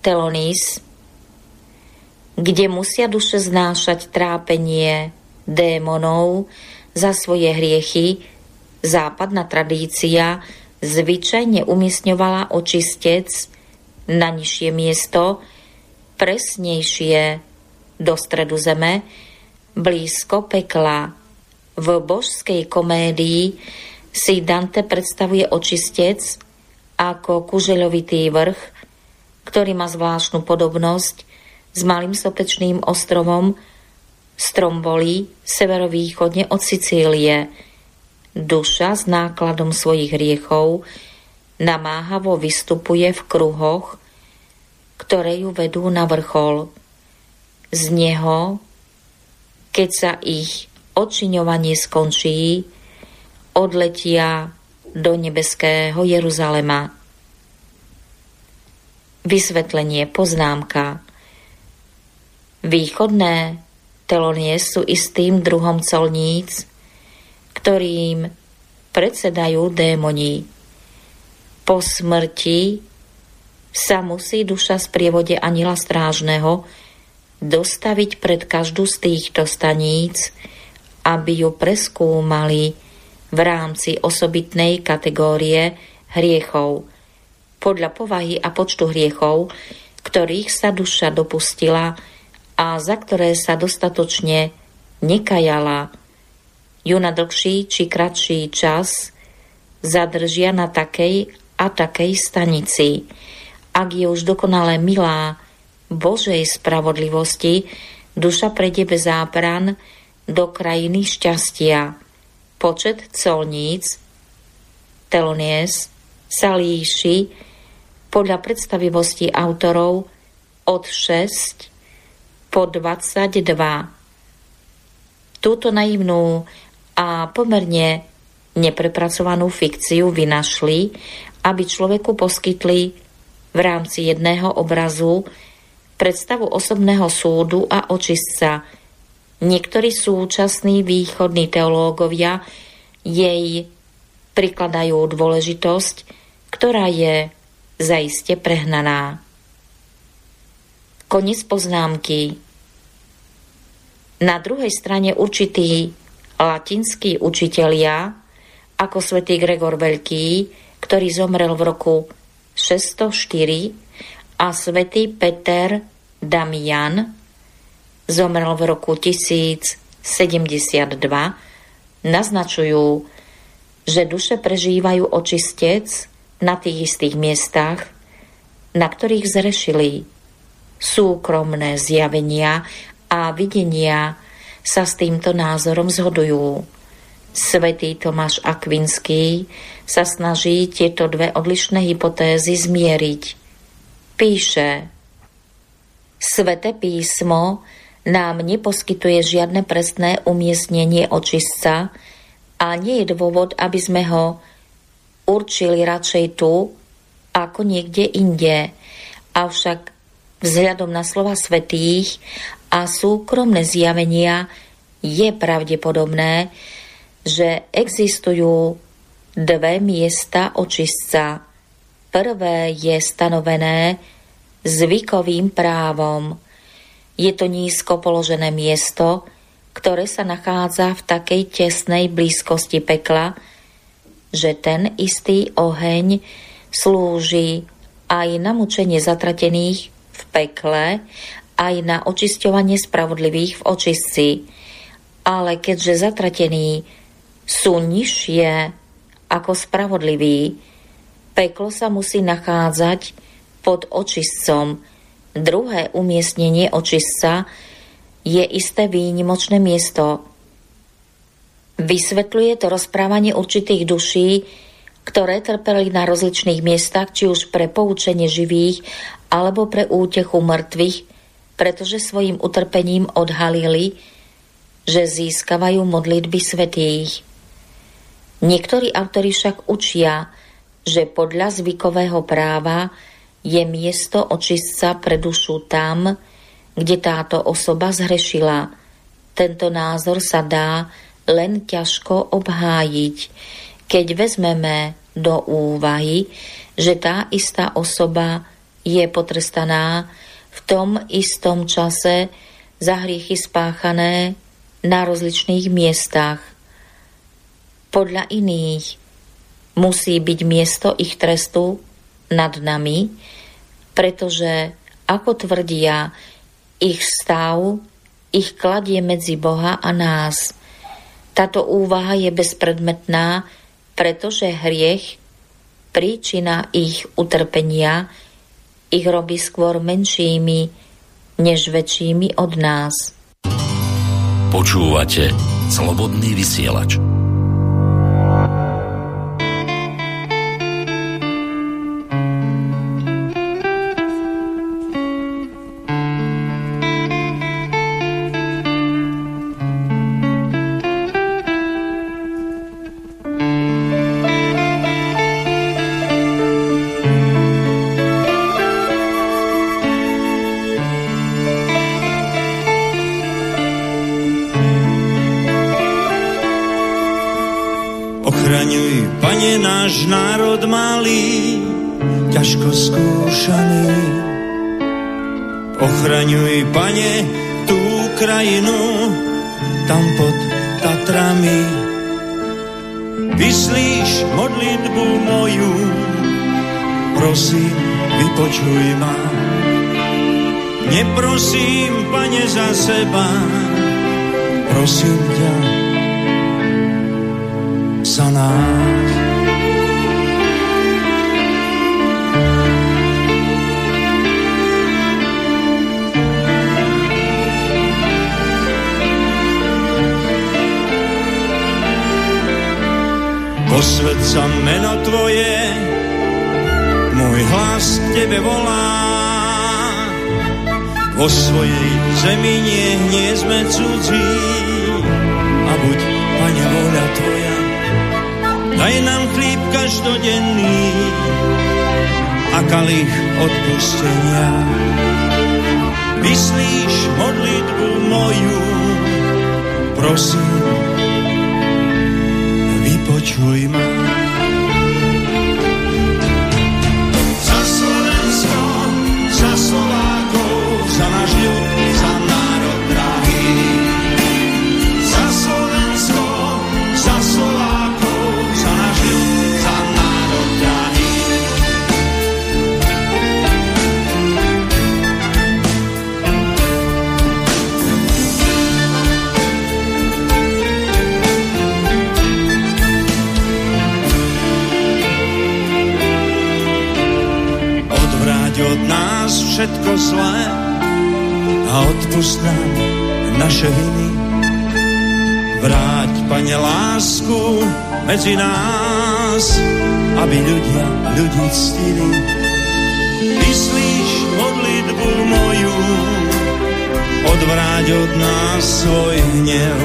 telonis, kde musia duše znášať trápenie, démonov za svoje hriechy, západná tradícia zvyčajne umiestňovala očistec na nižšie miesto, presnejšie do stredu zeme, blízko pekla. V božskej komédii si Dante predstavuje očistec ako kužeľovitý vrch, ktorý má zvláštnu podobnosť s malým sopečným ostrovom, Stromboli, severovýchodne od Sicílie. Duša s nákladom svojich hriechov namáhavo vystupuje v kruhoch, ktoré ju vedú na vrchol. Z neho, keď sa ich odčiňovanie skončí, odletia do nebeského Jeruzalema. Vysvetlenie poznámka Východné Telonie sú istým druhom colníc, ktorým predsedajú démoni. Po smrti sa musí duša z prievode anila strážneho dostaviť pred každú z týchto staníc, aby ju preskúmali v rámci osobitnej kategórie hriechov. Podľa povahy a počtu hriechov, ktorých sa duša dopustila, a za ktoré sa dostatočne nekajala ju na dlhší či kratší čas zadržia na takej a takej stanici. Ak je už dokonale milá Božej spravodlivosti, duša prejde bez zábran do krajiny šťastia. Počet colníc Telonies sa líši podľa predstavivosti autorov od 6 po 22. Túto naivnú a pomerne neprepracovanú fikciu vynašli, aby človeku poskytli v rámci jedného obrazu predstavu osobného súdu a očistca. Niektorí súčasní východní teológovia jej prikladajú dôležitosť, ktorá je zaiste prehnaná. Koniec poznámky. Na druhej strane určití latinskí učitelia, ako svätý Gregor Veľký, ktorý zomrel v roku 604 a svätý Peter Damian zomrel v roku 1072, naznačujú, že duše prežívajú očistec na tých istých miestach, na ktorých zrešili súkromné zjavenia a videnia sa s týmto názorom zhodujú. Svetý Tomáš Akvinský sa snaží tieto dve odlišné hypotézy zmieriť. Píše, Svete písmo nám neposkytuje žiadne presné umiestnenie očistca a nie je dôvod, aby sme ho určili radšej tu, ako niekde inde. Avšak vzhľadom na slova svetých a súkromné zjavenia je pravdepodobné, že existujú dve miesta očistca. Prvé je stanovené zvykovým právom. Je to nízko položené miesto, ktoré sa nachádza v takej tesnej blízkosti pekla, že ten istý oheň slúži aj na mučenie zatratených v pekle, aj na očisťovanie spravodlivých v očistci. Ale keďže zatratení sú nižšie ako spravodliví, peklo sa musí nachádzať pod očistcom. Druhé umiestnenie očistca je isté výnimočné miesto. Vysvetľuje to rozprávanie určitých duší, ktoré trpeli na rozličných miestach, či už pre poučenie živých alebo pre útechu mŕtvych, pretože svojim utrpením odhalili, že získavajú modlitby svetých. Niektorí autori však učia, že podľa zvykového práva je miesto očistca pre dušu tam, kde táto osoba zhrešila. Tento názor sa dá len ťažko obhájiť, keď vezmeme do úvahy, že tá istá osoba je potrestaná v tom istom čase za hriechy spáchané na rozličných miestach. Podľa iných musí byť miesto ich trestu nad nami, pretože, ako tvrdia, ich stav ich kladie medzi Boha a nás. Táto úvaha je bezpredmetná, pretože hriech, príčina ich utrpenia, ich robí skôr menšími, než väčšími od nás. Počúvate Slobodný vysielač. malý, ťažko skúšaný. Ochraňuj, pane, tú krajinu, tam pod Tatrami. Vyslíš modlitbu moju, prosím, vypočuj ma. Neprosím, pane, za seba, prosím ťa za nás. posved sa meno tvoje, môj hlas k tebe volá. Vo svojej zemi nie, nie sme cudzí a buď, Pane, voľa Tvoja. Daj nám chlíb každodenný a kalich odpustenia. Vyslíš modlitbu moju, prosím, Chuối mắt všetko zlé a odpust nám naše viny, Vráť, Pane, lásku medzi nás, aby ľudia ľudí ctili. Vyslíš modlitbu moju, odvráť od nás svoj hnev.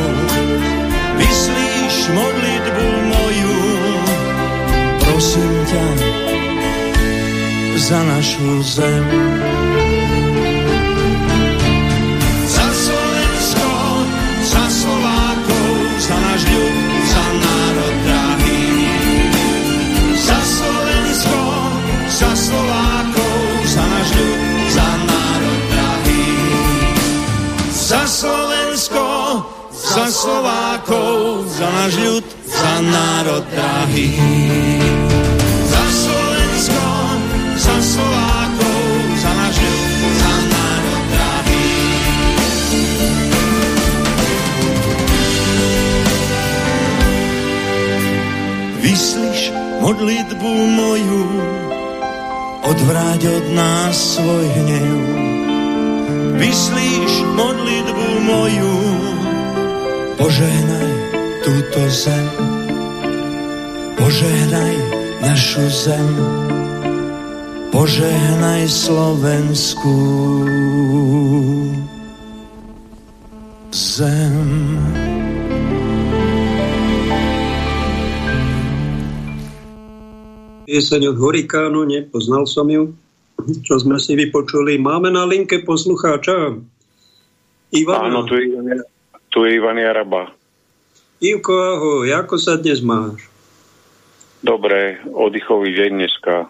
Vyslíš modlitbu moju, prosím ťa, za našu zem. Za náš ľud, za národ drahý. Za Slovensko, za Slovákov, za náš ľud, za národ drahý. Vyslíš modlitbu moju, odvráť od nás svoj hnev. Vyslíš modlitbu moju, Požehnaj túto zem, požehnaj našu zem, požehnaj Slovensku zem. Pieseň od Hurikánu, nepoznal som ju, čo sme si vypočuli. Máme na linke poslucháča. Ivana. Áno, tu je tu je Ivan Jaraba. Ivko, ahoj, ako sa dnes máš? Dobre, oddychový deň dneska.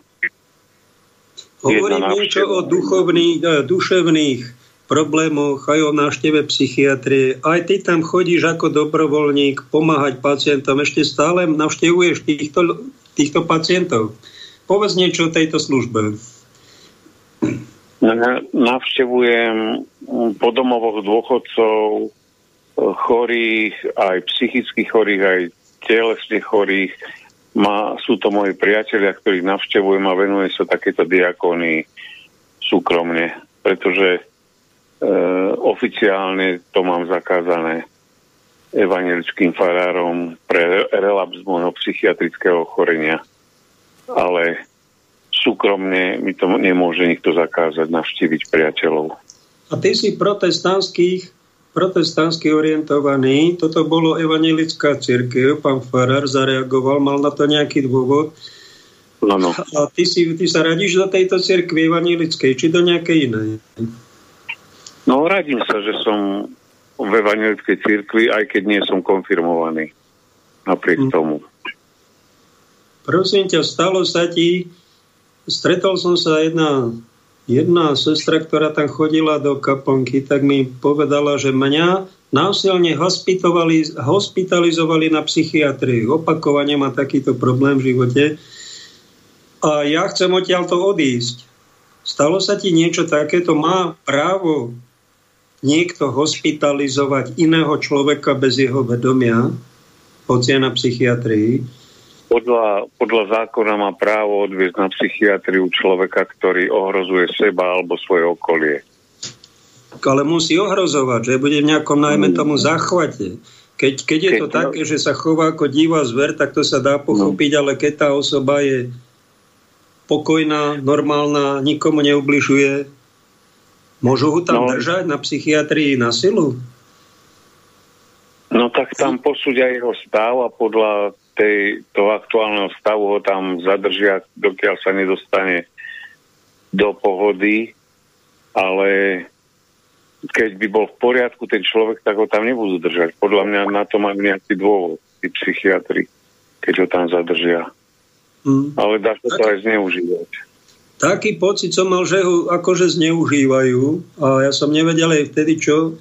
Hovorím niečo o duchovných, a duševných problémoch, aj o návšteve psychiatrie. Aj ty tam chodíš ako dobrovoľník pomáhať pacientom. Ešte stále navštevuješ týchto, týchto pacientov. Povedz niečo o tejto službe. Navštevujem po domovoch dôchodcov, chorých, aj psychicky chorých, aj telesne chorých. Má, sú to moji priatelia, ktorých navštevujem a venuje sa takéto diakóny súkromne, pretože e, oficiálne to mám zakázané evangelickým farárom pre relaps môjho psychiatrického ochorenia. Ale súkromne mi to nemôže nikto zakázať navštíviť priateľov. A ty si protestantských protestantsky orientovaný. Toto bolo evangelická církev, pán Farar zareagoval, mal na to nejaký dôvod. Ano. A ty, si, ty sa radíš do tejto církvy evangelickej, či do nejakej inej? No, radím sa, že som v evangelickej církvi, aj keď nie som konfirmovaný. Napriek hm. tomu. Prosím ťa, stalo sa ti, stretol som sa jedna jedna sestra, ktorá tam chodila do kaponky, tak mi povedala, že mňa násilne hospitalizovali na psychiatriu. Opakovane má takýto problém v živote. A ja chcem odtiaľ to odísť. Stalo sa ti niečo takéto? Má právo niekto hospitalizovať iného človeka bez jeho vedomia, hoci na psychiatrii? Podľa, podľa zákona má právo odviezť na psychiatriu človeka, ktorý ohrozuje seba alebo svoje okolie. Ale musí ohrozovať, že bude v nejakom najmä tomu záchvate. Keď, keď je keď, to no, také, že sa chová ako divá zver, tak to sa dá pochopiť, no. ale keď tá osoba je pokojná, normálna, nikomu neubližuje, môžu ho tam no. držať na psychiatrii na silu? No tak tam posúdia jeho stav a podľa tej, toho aktuálneho stavu ho tam zadržia, dokiaľ sa nedostane do pohody, ale keď by bol v poriadku ten človek, tak ho tam nebudú držať. Podľa mňa na to majú nejaký dôvod, tí psychiatri, keď ho tam zadržia. Mm. Ale dá sa to aj zneužívať. Taký pocit som mal, že ho akože zneužívajú a ja som nevedel aj vtedy, čo,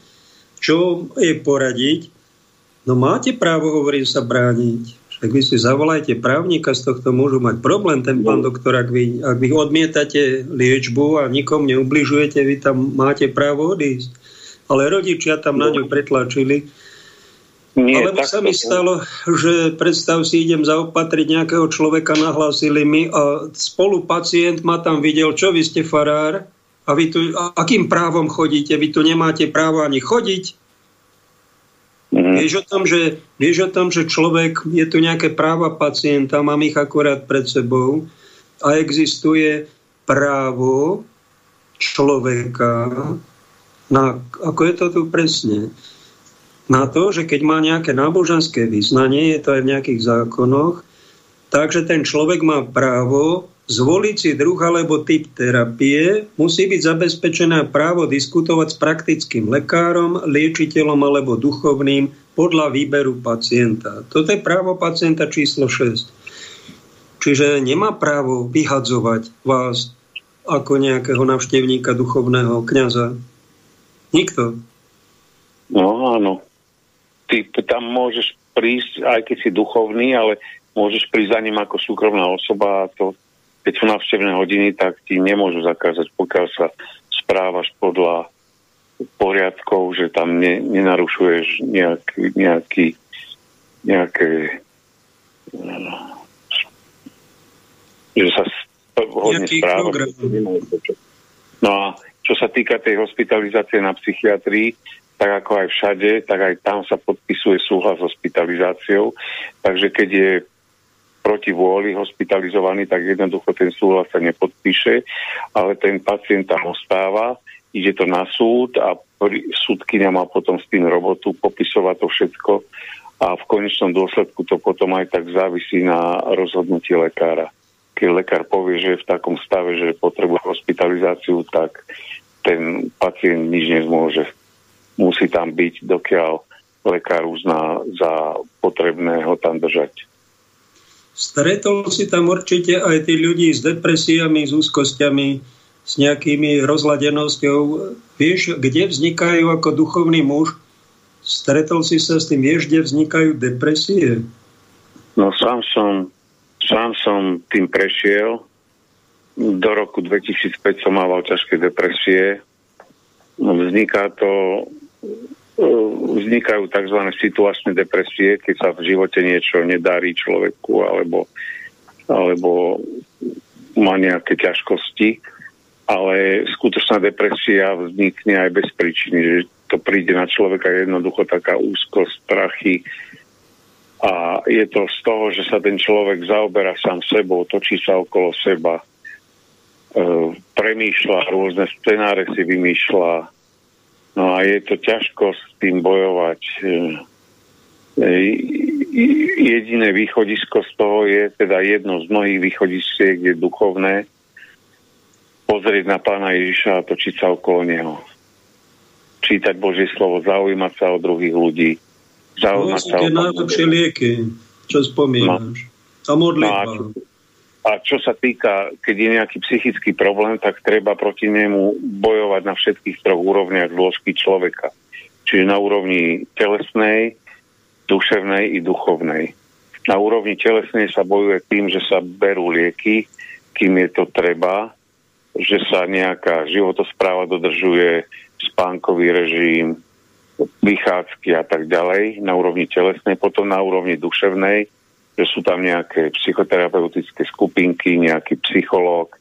čo je poradiť. No máte právo, hovorím, sa brániť tak vy si zavolajte právnika, z tohto môžu mať problém ten pán no. doktor, ak vy, ak vy odmietate liečbu a nikom neubližujete, vy tam máte právo odísť. Ale rodičia tam na ňu pretlačili. Nie, Alebo sa mi stalo, že predstav si, idem zaopatriť nejakého človeka, nahlásili mi a spolu pacient ma tam videl, čo vy ste farár a vy tu, a akým právom chodíte? Vy tu nemáte právo ani chodiť? Vieš, o tom, že, vieš o tom, že človek, je tu nejaké práva pacienta, mám ich akurát pred sebou a existuje právo človeka na, ako je to tu presne, na to, že keď má nejaké náboženské vyznanie, je to aj v nejakých zákonoch, takže ten človek má právo zvoliť si druh alebo typ terapie, musí byť zabezpečené právo diskutovať s praktickým lekárom, liečiteľom alebo duchovným podľa výberu pacienta. Toto je právo pacienta číslo 6. Čiže nemá právo vyhadzovať vás ako nejakého navštevníka duchovného kniaza. Nikto. No áno. Ty tam môžeš prísť, aj keď si duchovný, ale môžeš prísť za ním ako súkromná osoba a to keď sú navštevné hodiny, tak ti nemôžu zakázať, pokiaľ sa správaš podľa poriadkov, že tam ne, nenarušuješ nejaký, nejaký nejaké že sa hodne správaš. No a čo sa týka tej hospitalizácie na psychiatrii, tak ako aj všade, tak aj tam sa podpisuje súhlas s hospitalizáciou. Takže keď je proti vôli hospitalizovaný, tak jednoducho ten súhlas sa nepodpíše, ale ten pacient tam ostáva, ide to na súd a súdkynia má potom s tým robotu popisovať to všetko a v konečnom dôsledku to potom aj tak závisí na rozhodnutí lekára. Keď lekár povie, že je v takom stave, že potrebuje hospitalizáciu, tak ten pacient nič nezmôže. Musí tam byť, dokiaľ lekár uzná za potrebné ho tam držať. Stretol si tam určite aj tí ľudí s depresiami, s úzkosťami, s nejakými rozladenosťou. Vieš, kde vznikajú ako duchovný muž? Stretol si sa s tým, vieš, kde vznikajú depresie? No sám som, sám som tým prešiel. Do roku 2005 som mával ťažké depresie. Vzniká to E, vznikajú tzv. situačné depresie, keď sa v živote niečo nedarí človeku alebo, alebo má nejaké ťažkosti, ale skutočná depresia vznikne aj bez príčiny, že to príde na človeka jednoducho taká úzkosť, strachy a je to z toho, že sa ten človek zaoberá sám sebou, točí sa okolo seba, e, premýšľa, rôzne scenáre si vymýšľa, No a je to ťažko s tým bojovať. E, e, jediné východisko z toho je, teda jedno z mnohých východistiek je duchovné, pozrieť na pána Ježiša a točiť sa okolo neho. Čítať Božie slovo, zaujímať sa o druhých ľudí. Zaujímať no, sa o najlepšie lieky, čo spomínaš. No. A modlitba. No a a čo sa týka, keď je nejaký psychický problém, tak treba proti nemu bojovať na všetkých troch úrovniach zložky človeka. Čiže na úrovni telesnej, duševnej i duchovnej. Na úrovni telesnej sa bojuje tým, že sa berú lieky, kým je to treba, že sa nejaká životospráva dodržuje, spánkový režim, vychádzky a tak ďalej na úrovni telesnej, potom na úrovni duševnej že sú tam nejaké psychoterapeutické skupinky, nejaký psychológ,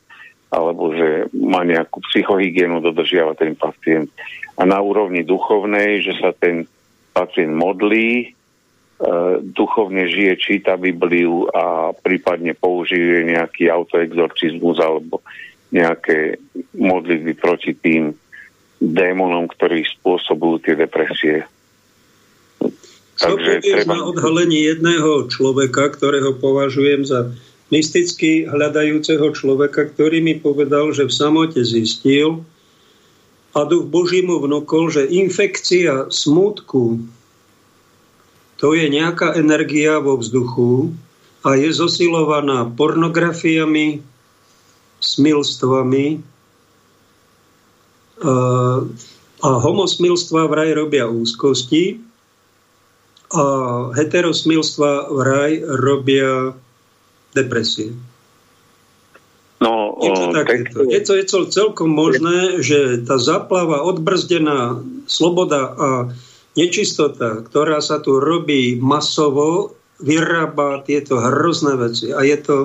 alebo že má nejakú psychohygienu, dodržiava ten pacient. A na úrovni duchovnej, že sa ten pacient modlí, e, duchovne žije, číta Bibliu a prípadne použije nejaký autoexorcizmus alebo nejaké modlitby proti tým démonom, ktorí spôsobujú tie depresie. Takže treba... na odhalení jedného človeka, ktorého považujem za mysticky hľadajúceho človeka, ktorý mi povedal, že v samote zistil a duch Boží mu vnúkol, že infekcia smutku to je nejaká energia vo vzduchu a je zosilovaná pornografiami, smilstvami a, a homosmilstva vraj robia úzkosti a heterosmilstva vraj robia depresie. No, je to, takéto. je to, je to celkom možné, že tá zaplava, odbrzdená sloboda a nečistota, ktorá sa tu robí masovo, vyrába tieto hrozné veci. A je to,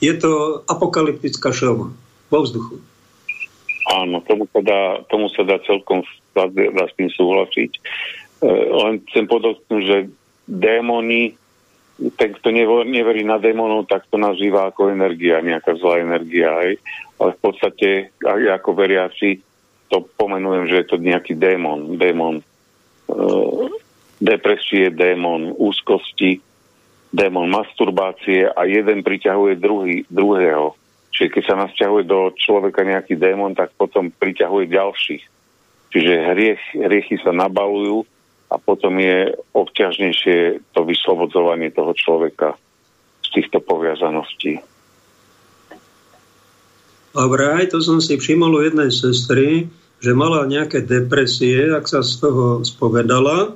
je to apokalyptická šelma vo vzduchu. Áno, tomu sa dá, tomu sa dá celkom dá s tým súhlasiť len chcem podotknúť, že démoni, ten, kto neverí na démonov, tak to nazýva ako energia, nejaká zlá energia. Hej. Ale v podstate, ako veriaci, to pomenujem, že je to nejaký démon. Démon e, depresie, démon úzkosti, démon masturbácie a jeden priťahuje druhý, druhého. Čiže keď sa nasťahuje do človeka nejaký démon, tak potom priťahuje ďalších. Čiže hriech, hriechy sa nabalujú a potom je obťažnejšie to vyslobodzovanie toho človeka z týchto poviazaností. A vraj, to som si všimol u jednej sestry, že mala nejaké depresie, ak sa z toho spovedala.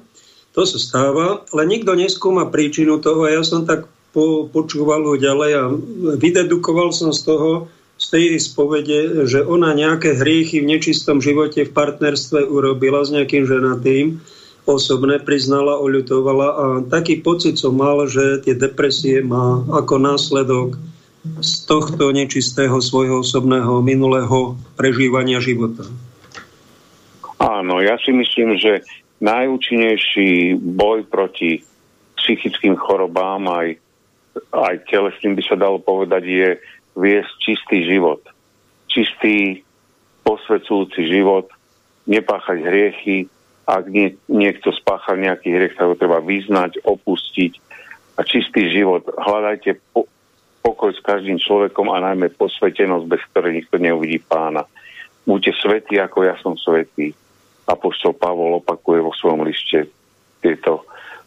To sa stáva, ale nikto neskúma príčinu toho a ja som tak po, počúval ho ďalej a vydedukoval som z toho, z tej spovede, že ona nejaké hriechy v nečistom živote v partnerstve urobila s nejakým ženatým osobné priznala, oľutovala a taký pocit som mal, že tie depresie má ako následok z tohto nečistého svojho osobného minulého prežívania života. Áno, ja si myslím, že najúčinnejší boj proti psychickým chorobám aj, aj telesným by sa dalo povedať je viesť čistý život. Čistý, posvedzujúci život, nepáchať hriechy, ak nie, niekto spáchal nejaký hriech, tak ho treba vyznať, opustiť a čistý život. Hľadajte po, pokoj s každým človekom a najmä posvetenosť, bez ktorej nikto neuvidí pána. Buďte svetí, ako ja som svetý. Apoštol Pavol opakuje vo svojom liste tieto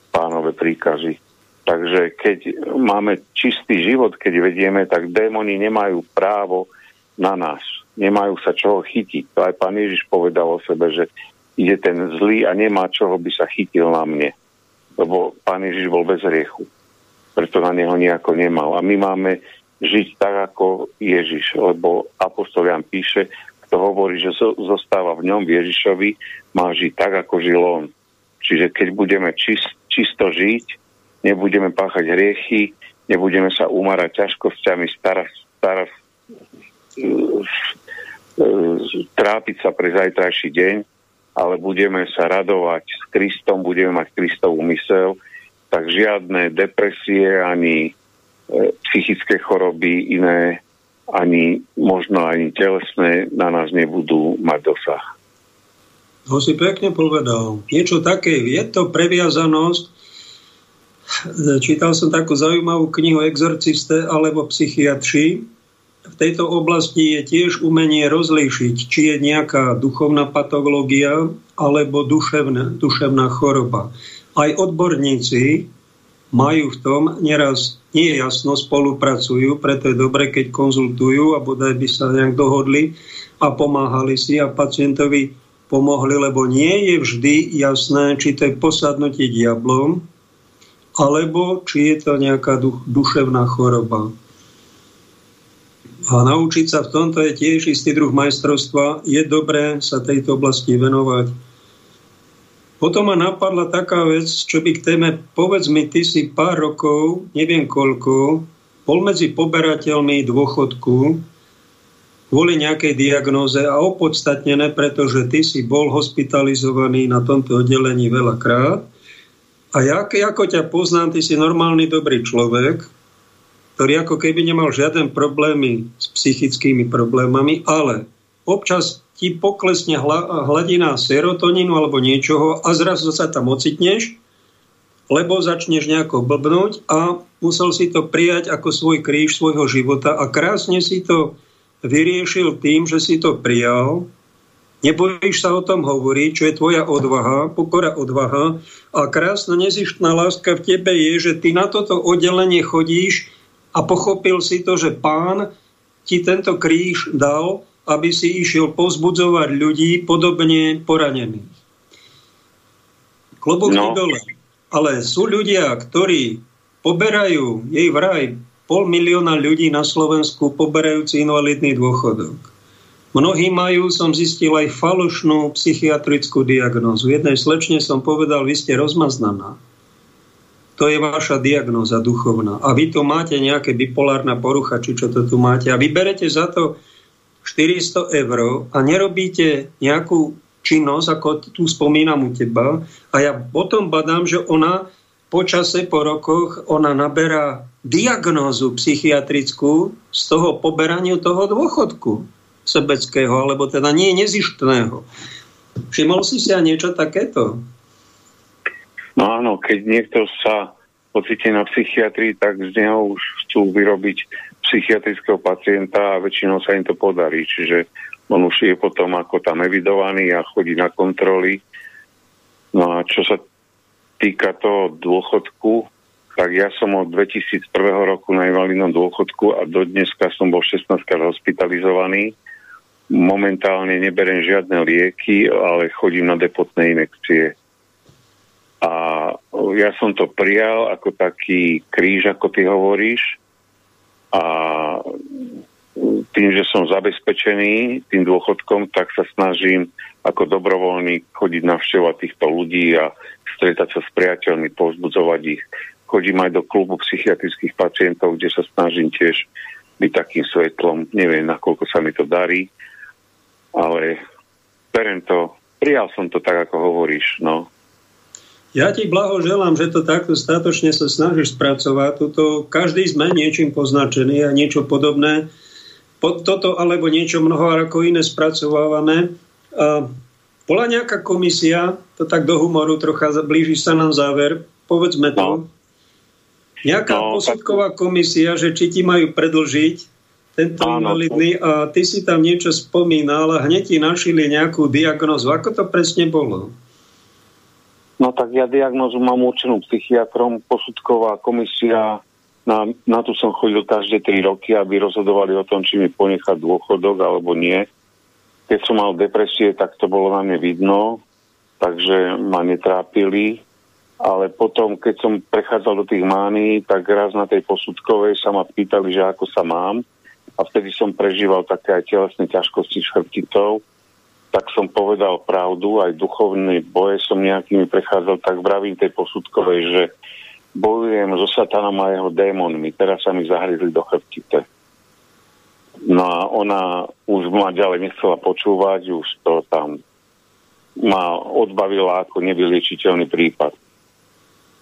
pánové príkazy. Takže keď máme čistý život, keď vedieme, tak démoni nemajú právo na nás. Nemajú sa čoho chytiť. To aj pán Ježiš povedal o sebe, že ide ten zlý a nemá čoho by sa chytil na mne. Lebo pán Ježiš bol bez riechu. Preto na neho nejako nemal. A my máme žiť tak, ako Ježiš. Lebo Apostol Jan píše, kto hovorí, že zostáva v ňom Ježišovi, má žiť tak, ako žil on. Čiže keď budeme čist, čisto žiť, nebudeme páchať hriechy, nebudeme sa umarať ťažkosťami, starať, starať, trápiť sa pre zajtrajší deň, ale budeme sa radovať s Kristom, budeme mať Kristov úmysel, tak žiadne depresie ani e, psychické choroby iné, ani možno ani telesné na nás nebudú mať dosah. To si pekne povedal. Niečo také, je to previazanosť. Čítal som takú zaujímavú knihu Exorciste alebo psychiatri, v tejto oblasti je tiež umenie rozlíšiť, či je nejaká duchovná patológia alebo duševná, duševná choroba. Aj odborníci majú v tom neraz nie jasno, spolupracujú, preto je dobre, keď konzultujú a bodaj by sa nejak dohodli a pomáhali si a pacientovi pomohli, lebo nie je vždy jasné, či to je posadnutie diablom, alebo či je to nejaká duševná choroba. A naučiť sa v tomto je tiež istý druh majstrovstva. Je dobré sa tejto oblasti venovať. Potom ma napadla taká vec, čo by k téme, povedz mi, ty si pár rokov, neviem koľko, bol medzi poberateľmi dôchodku kvôli nejakej diagnóze a opodstatnené, pretože ty si bol hospitalizovaný na tomto oddelení veľakrát. A ja, ako ťa poznám, ty si normálny, dobrý človek, ktorý ako keby nemal žiaden problémy s psychickými problémami, ale občas ti poklesne hladina serotonínu alebo niečoho a zrazu sa tam ocitneš, lebo začneš nejako blbnúť a musel si to prijať ako svoj kríž svojho života a krásne si to vyriešil tým, že si to prijal, nebojíš sa o tom hovoriť, čo je tvoja odvaha, pokora odvaha a krásna nezištná láska v tebe je, že ty na toto oddelenie chodíš a pochopil si to, že pán ti tento kríž dal, aby si išiel povzbudzovať ľudí podobne poranených. Klobúk no. dole. Ale sú ľudia, ktorí poberajú jej vraj pol milióna ľudí na Slovensku poberajúci invalidný dôchodok. Mnohí majú, som zistil, aj falošnú psychiatrickú diagnózu. Jednej slečne som povedal, vy ste rozmaznaná. To je vaša diagnóza duchovná. A vy tu máte nejaké bipolárna porucha, či čo to tu máte. A vyberete za to 400 eur a nerobíte nejakú činnosť, ako tu spomínam u teba. A ja potom badám, že ona počase, po rokoch, ona naberá diagnózu psychiatrickú z toho poberania toho dôchodku sebeckého, alebo teda nie nezištného. Všimol si si aj niečo takéto? No áno, keď niekto sa pocíti na psychiatrii, tak z neho už chcú vyrobiť psychiatrického pacienta a väčšinou sa im to podarí. Čiže on už je potom ako tam evidovaný a chodí na kontroly. No a čo sa týka toho dôchodku, tak ja som od 2001 roku na invalidnom dôchodku a do dneska som bol 16 krát hospitalizovaný. Momentálne neberiem žiadne lieky, ale chodím na depotné inekcie. A ja som to prijal ako taký kríž, ako ty hovoríš. A tým, že som zabezpečený tým dôchodkom, tak sa snažím ako dobrovoľný chodiť navštevovať týchto ľudí a stretať sa s priateľmi, povzbudzovať ich. Chodím aj do klubu psychiatrických pacientov, kde sa snažím tiež byť takým svetlom. Neviem, nakoľko sa mi to darí, ale berem to, prijal som to tak, ako hovoríš, no. Ja ti blahoželám, že to takto statočne sa snažíš spracovať. Tuto, každý sme niečím poznačený a niečo podobné. Pod toto alebo niečo mnoho ako iné spracovávame. A bola nejaká komisia, to tak do humoru trocha blíži sa nám záver, povedzme to. No. Nejaká no, posudková tak... komisia, že či ti majú predlžiť tento invalidný a ty si tam niečo spomínal a hneď ti našili nejakú diagnozu. Ako to presne bolo? No tak ja diagnozu mám určenú psychiatrom, posudková komisia, na, na tu som chodil každé 3 roky, aby rozhodovali o tom, či mi ponechať dôchodok alebo nie. Keď som mal depresie, tak to bolo na mne vidno, takže ma netrápili. Ale potom, keď som prechádzal do tých mány, tak raz na tej posudkovej sa ma pýtali, že ako sa mám. A vtedy som prežíval také aj telesné ťažkosti s chrbticou tak som povedal pravdu, aj duchovné boje som nejakými prechádzal, tak vravím tej posudkovej, že bojujem so satanom a jeho démonmi. Teraz sa mi zahryzli do chrbtice. No a ona už ma ďalej nechcela počúvať, už to tam ma odbavila ako nevyliečiteľný prípad.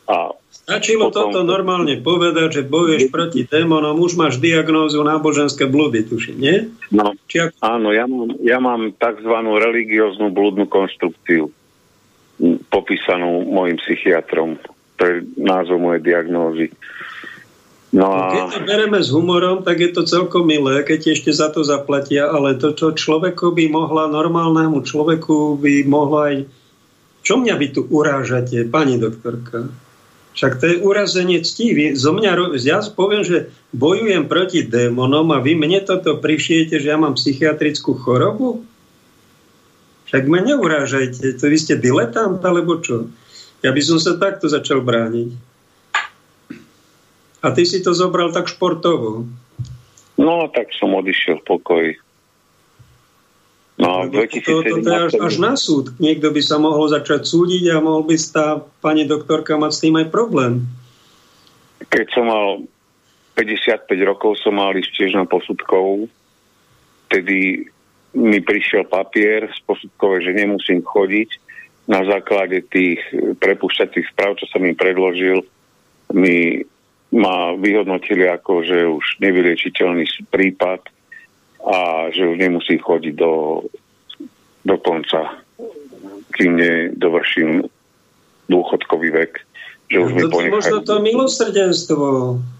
A Stačilo potom... toto normálne povedať, že bojuješ proti démonom, už máš diagnózu náboženské blúdy, tuším, nie? No, Či ak... áno, ja mám, ja mám tzv. religióznu blúdnu konštrukciu popísanú môjim psychiatrom. To je názov mojej diagnózy. No a... Keď to bereme s humorom, tak je to celkom milé, keď ešte za to zaplatia, ale to, čo človeku by mohla, normálnemu človeku by mohla aj... Čo mňa vy tu urážate, pani doktorka? Však to je urazenie ctí. Zo mňa, ja poviem, že bojujem proti démonom a vy mne toto prišiete, že ja mám psychiatrickú chorobu? Však ma neurážajte. To vy ste diletant, alebo čo? Ja by som sa takto začal brániť. A ty si to zobral tak športovo. No, tak som odišiel v pokoji. No, to, to, to, to je až, až na súd. Niekto by sa mohol začať súdiť a mohol by tá pani doktorka mať s tým aj problém. Keď som mal 55 rokov, som mal ísť tiež na posudkovú. Tedy mi prišiel papier z posudkovej, že nemusím chodiť. Na základe tých prepušťacích správ, čo som im predložil, mi ma vyhodnotili ako, že už nevyliečiteľný prípad a že už nemusí chodiť do, do konca, kým nedovrším dôchodkový vek. Že už no, to možno to milosrdenstvo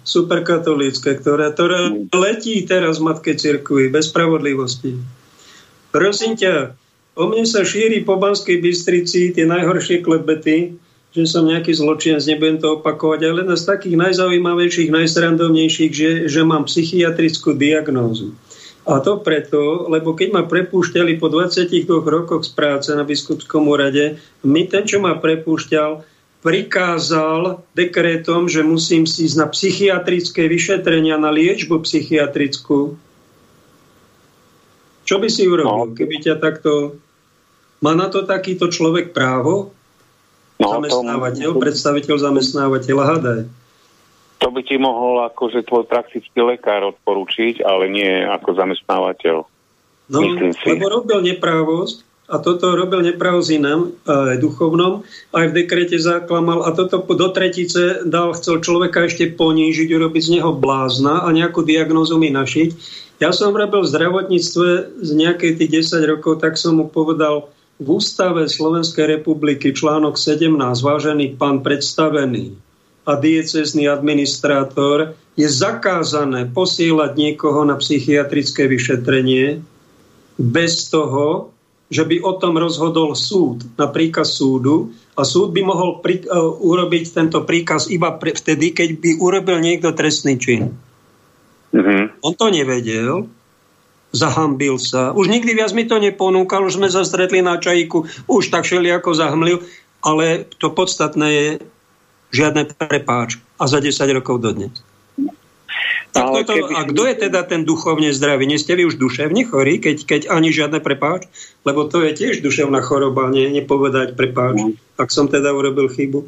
superkatolícke, ktoré, ktoré mm. letí teraz v Matke Cirkvi bez spravodlivosti. Prosím ťa, o mne sa šíri po Banskej Bystrici tie najhoršie klebety, že som nejaký zločinec, nebudem to opakovať, ale jedna z takých najzaujímavejších, najsrandovnejších, že, že mám psychiatrickú diagnózu. A to preto, lebo keď ma prepúšťali po 22 rokoch z práce na biskupskom úrade, mi ten, čo ma prepúšťal, prikázal dekrétom, že musím si ísť na psychiatrické vyšetrenia, na liečbu psychiatrickú. Čo by si urobil, no. keby ťa takto... Má na to takýto človek právo? No, zamestnávateľ, to... predstaviteľ zamestnávateľa, hadaj. To by ti mohol akože tvoj praktický lekár odporučiť, ale nie ako zamestnávateľ. No, Myslím si. lebo robil neprávosť, a toto robil nepravozinem aj duchovnom, aj v dekrete zaklamal a toto do tretice dal, chcel človeka ešte ponížiť, urobiť z neho blázna a nejakú diagnózu mi našiť. Ja som robil v zdravotníctve z nejakej tých 10 rokov, tak som mu povedal, v ústave Slovenskej republiky článok 17, vážený pán predstavený a diecezný administrátor, je zakázané posielať niekoho na psychiatrické vyšetrenie bez toho, že by o tom rozhodol súd, na príkaz súdu a súd by mohol pri, uh, urobiť tento príkaz iba pre, vtedy, keď by urobil niekto trestný čin. Mm-hmm. On to nevedel, zahambil sa. Už nikdy viac mi to neponúkal, už sme sa stretli na čajíku, už tak šeli ako zahmlil, ale to podstatné je žiadne prepáč a za 10 rokov dodnes. Tak toto, keby... A kto je teda ten duchovne zdravý? Nie ste vy už duševne chorí, keď, keď ani žiadne prepáč? Lebo to je tiež duševná choroba, nie, nepovedať prepáč, no. ak som teda urobil chybu.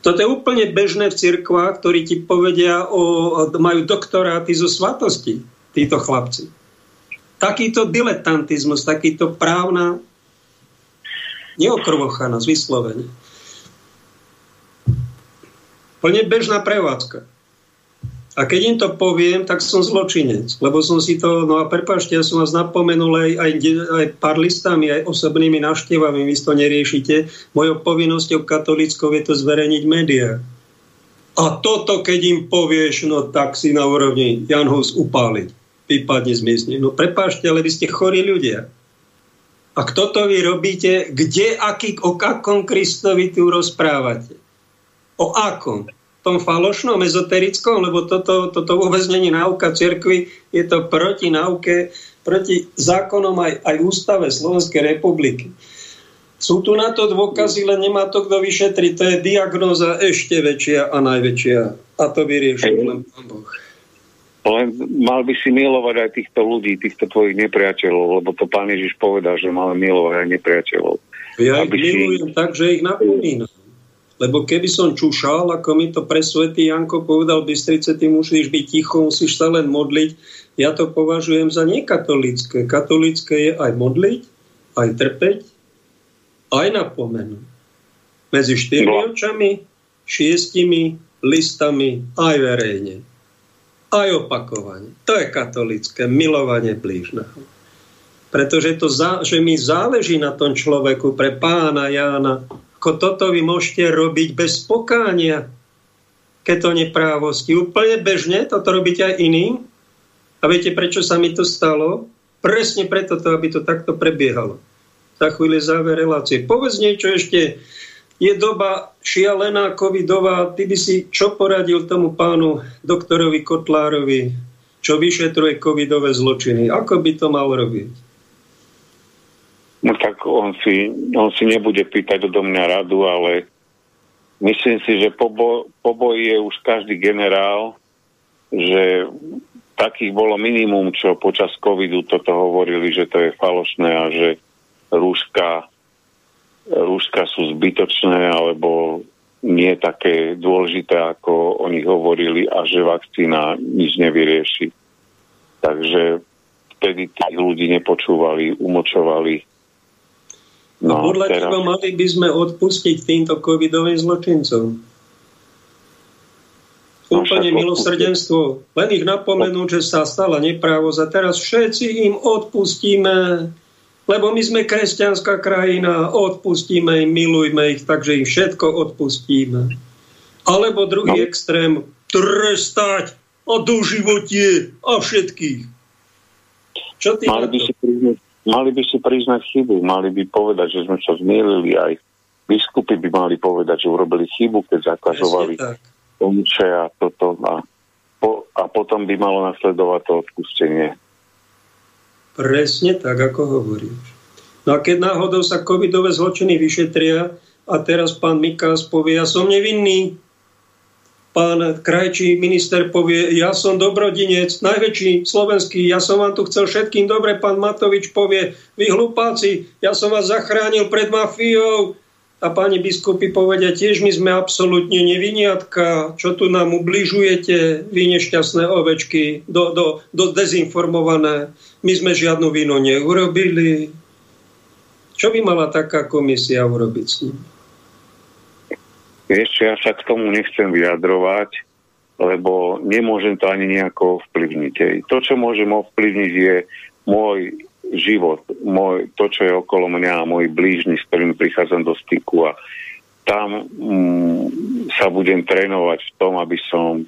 Toto je úplne bežné v cirkvách, ktorí ti povedia, o, majú doktoráty zo svatosti, títo chlapci. Takýto diletantizmus, takýto právna neokrvochanosť, vyslovene. Plne bežná prevádzka. A keď im to poviem, tak som zločinec, lebo som si to, no a prepáčte, ja som vás napomenul aj, aj, aj pár listami, aj osobnými návštevami, vy to neriešite. Mojou povinnosťou katolíckou je to zverejniť médiá. A toto, keď im povieš, no tak si na úrovni Jan Hus upáliť, vypadne z. No prepáčte, ale vy ste chorí ľudia. A kto to vy robíte? Kde, aký, o akom Kristovi tu rozprávate? O akom? tom falošnom, ezoterickom, lebo toto, toto vôbec není náuka cirkvi, je to proti náuke, proti zákonom aj, aj ústave Slovenskej republiky. Sú tu na to dôkazy, len nemá to kto vyšetriť. To je diagnoza ešte väčšia a najväčšia. A to vyrieši len Pán Boh. Len mal by si milovať aj týchto ľudí, týchto tvojich nepriateľov, lebo to pán Ježiš povedal, že máme milovať aj nepriateľov. Ja ich milujem si... tak, že ich napomínam. Lebo keby som čušal, ako mi to pre svätý Janko povedal v Bystrice, ty musíš byť ticho, musíš sa len modliť. Ja to považujem za nekatolické. Katolické je aj modliť, aj trpeť, aj napomenúť. Medzi štyrmi očami, šiestimi listami, aj verejne. Aj opakovanie. To je katolické, milovanie blížneho. Pretože to, že mi záleží na tom človeku pre pána Jána, ako toto vy môžete robiť bez pokánia, keď to neprávosti. Úplne bežne, toto robíte aj iným. A viete, prečo sa mi to stalo? Presne preto, to, aby to takto prebiehalo. Za chvíli záver relácie. Povedz niečo ešte. Je doba šialená, covidová. Ty by si čo poradil tomu pánu doktorovi Kotlárovi, čo vyšetruje covidové zločiny? Ako by to mal robiť? No tak on si, on si nebude pýtať do mňa radu, ale myslím si, že po, bo, po boji je už každý generál, že takých bolo minimum, čo počas covidu toto hovorili, že to je falošné a že rúška, rúška sú zbytočné alebo nie také dôležité, ako oni hovorili a že vakcína nič nevyrieši. Takže vtedy tých ľudí nepočúvali, umočovali No, podľa teraz... teba mali by sme odpustiť týmto covidovým zločincom? No, Úplne milosrdenstvo. Len ich napomenúť, že sa stala neprávosť a teraz všetci im odpustíme, lebo my sme kresťanská krajina, odpustíme im, milujme ich, takže im všetko odpustíme. Alebo druhý no. extrém, trestať a doživotie a všetkých. Čo ty Mali by si mali by si priznať chybu, mali by povedať, že sme sa zmielili aj biskupy by mali povedať, že urobili chybu, keď zakazovali omče a toto a, po, a potom by malo nasledovať to odpustenie. Presne tak, ako hovoríš. No a keď náhodou sa covidové zločiny vyšetria a teraz pán Mikás povie, ja som nevinný, pán krajčí minister povie, ja som dobrodinec, najväčší slovenský, ja som vám tu chcel všetkým dobre, pán Matovič povie, vy hlupáci, ja som vás zachránil pred mafiou. A páni biskupy povedia, tiež my sme absolútne neviniatka, čo tu nám ubližujete, vy nešťastné ovečky, do, do, do dezinformované. My sme žiadnu vinu neurobili. Čo by mala taká komisia urobiť s ním? Vieš, ja sa k tomu nechcem vyjadrovať, lebo nemôžem to ani nejako ovplyvniť. To, čo môžem ovplyvniť, je môj život, môj, to, čo je okolo mňa a môj blížny, s ktorým prichádzam do styku a tam mm, sa budem trénovať v tom, aby som e,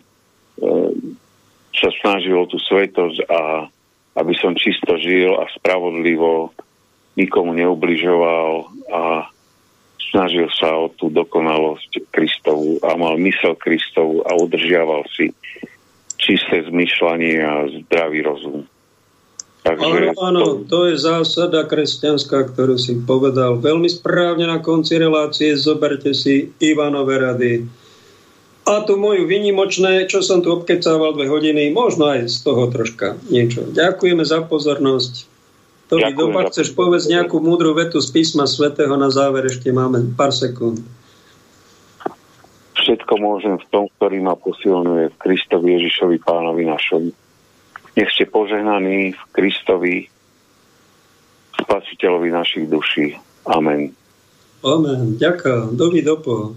sa snažil o tú svetosť a aby som čisto žil a spravodlivo nikomu neubližoval a snažil sa o tú dokonalosť Kristovu a mal mysel Kristovu a udržiaval si čisté zmyšľanie a zdravý rozum. Takže áno, áno, to je zásada kresťanská, ktorú si povedal. Veľmi správne na konci relácie zoberte si Ivanové rady. A tu moju vynimočné, čo som tu obkecával dve hodiny, možno aj z toho troška niečo. Ďakujeme za pozornosť. To by doba chceš povedz nejakú múdru vetu z písma svätého na záver, ešte máme pár sekúnd. Všetko môžem v tom, ktorý ma posilňuje v Kristovi Ježišovi Pánovi našom. Nech ste požehnaní v Kristovi, spasiteľovi našich duší. Amen. Amen. Ďakujem. Dovi dopo.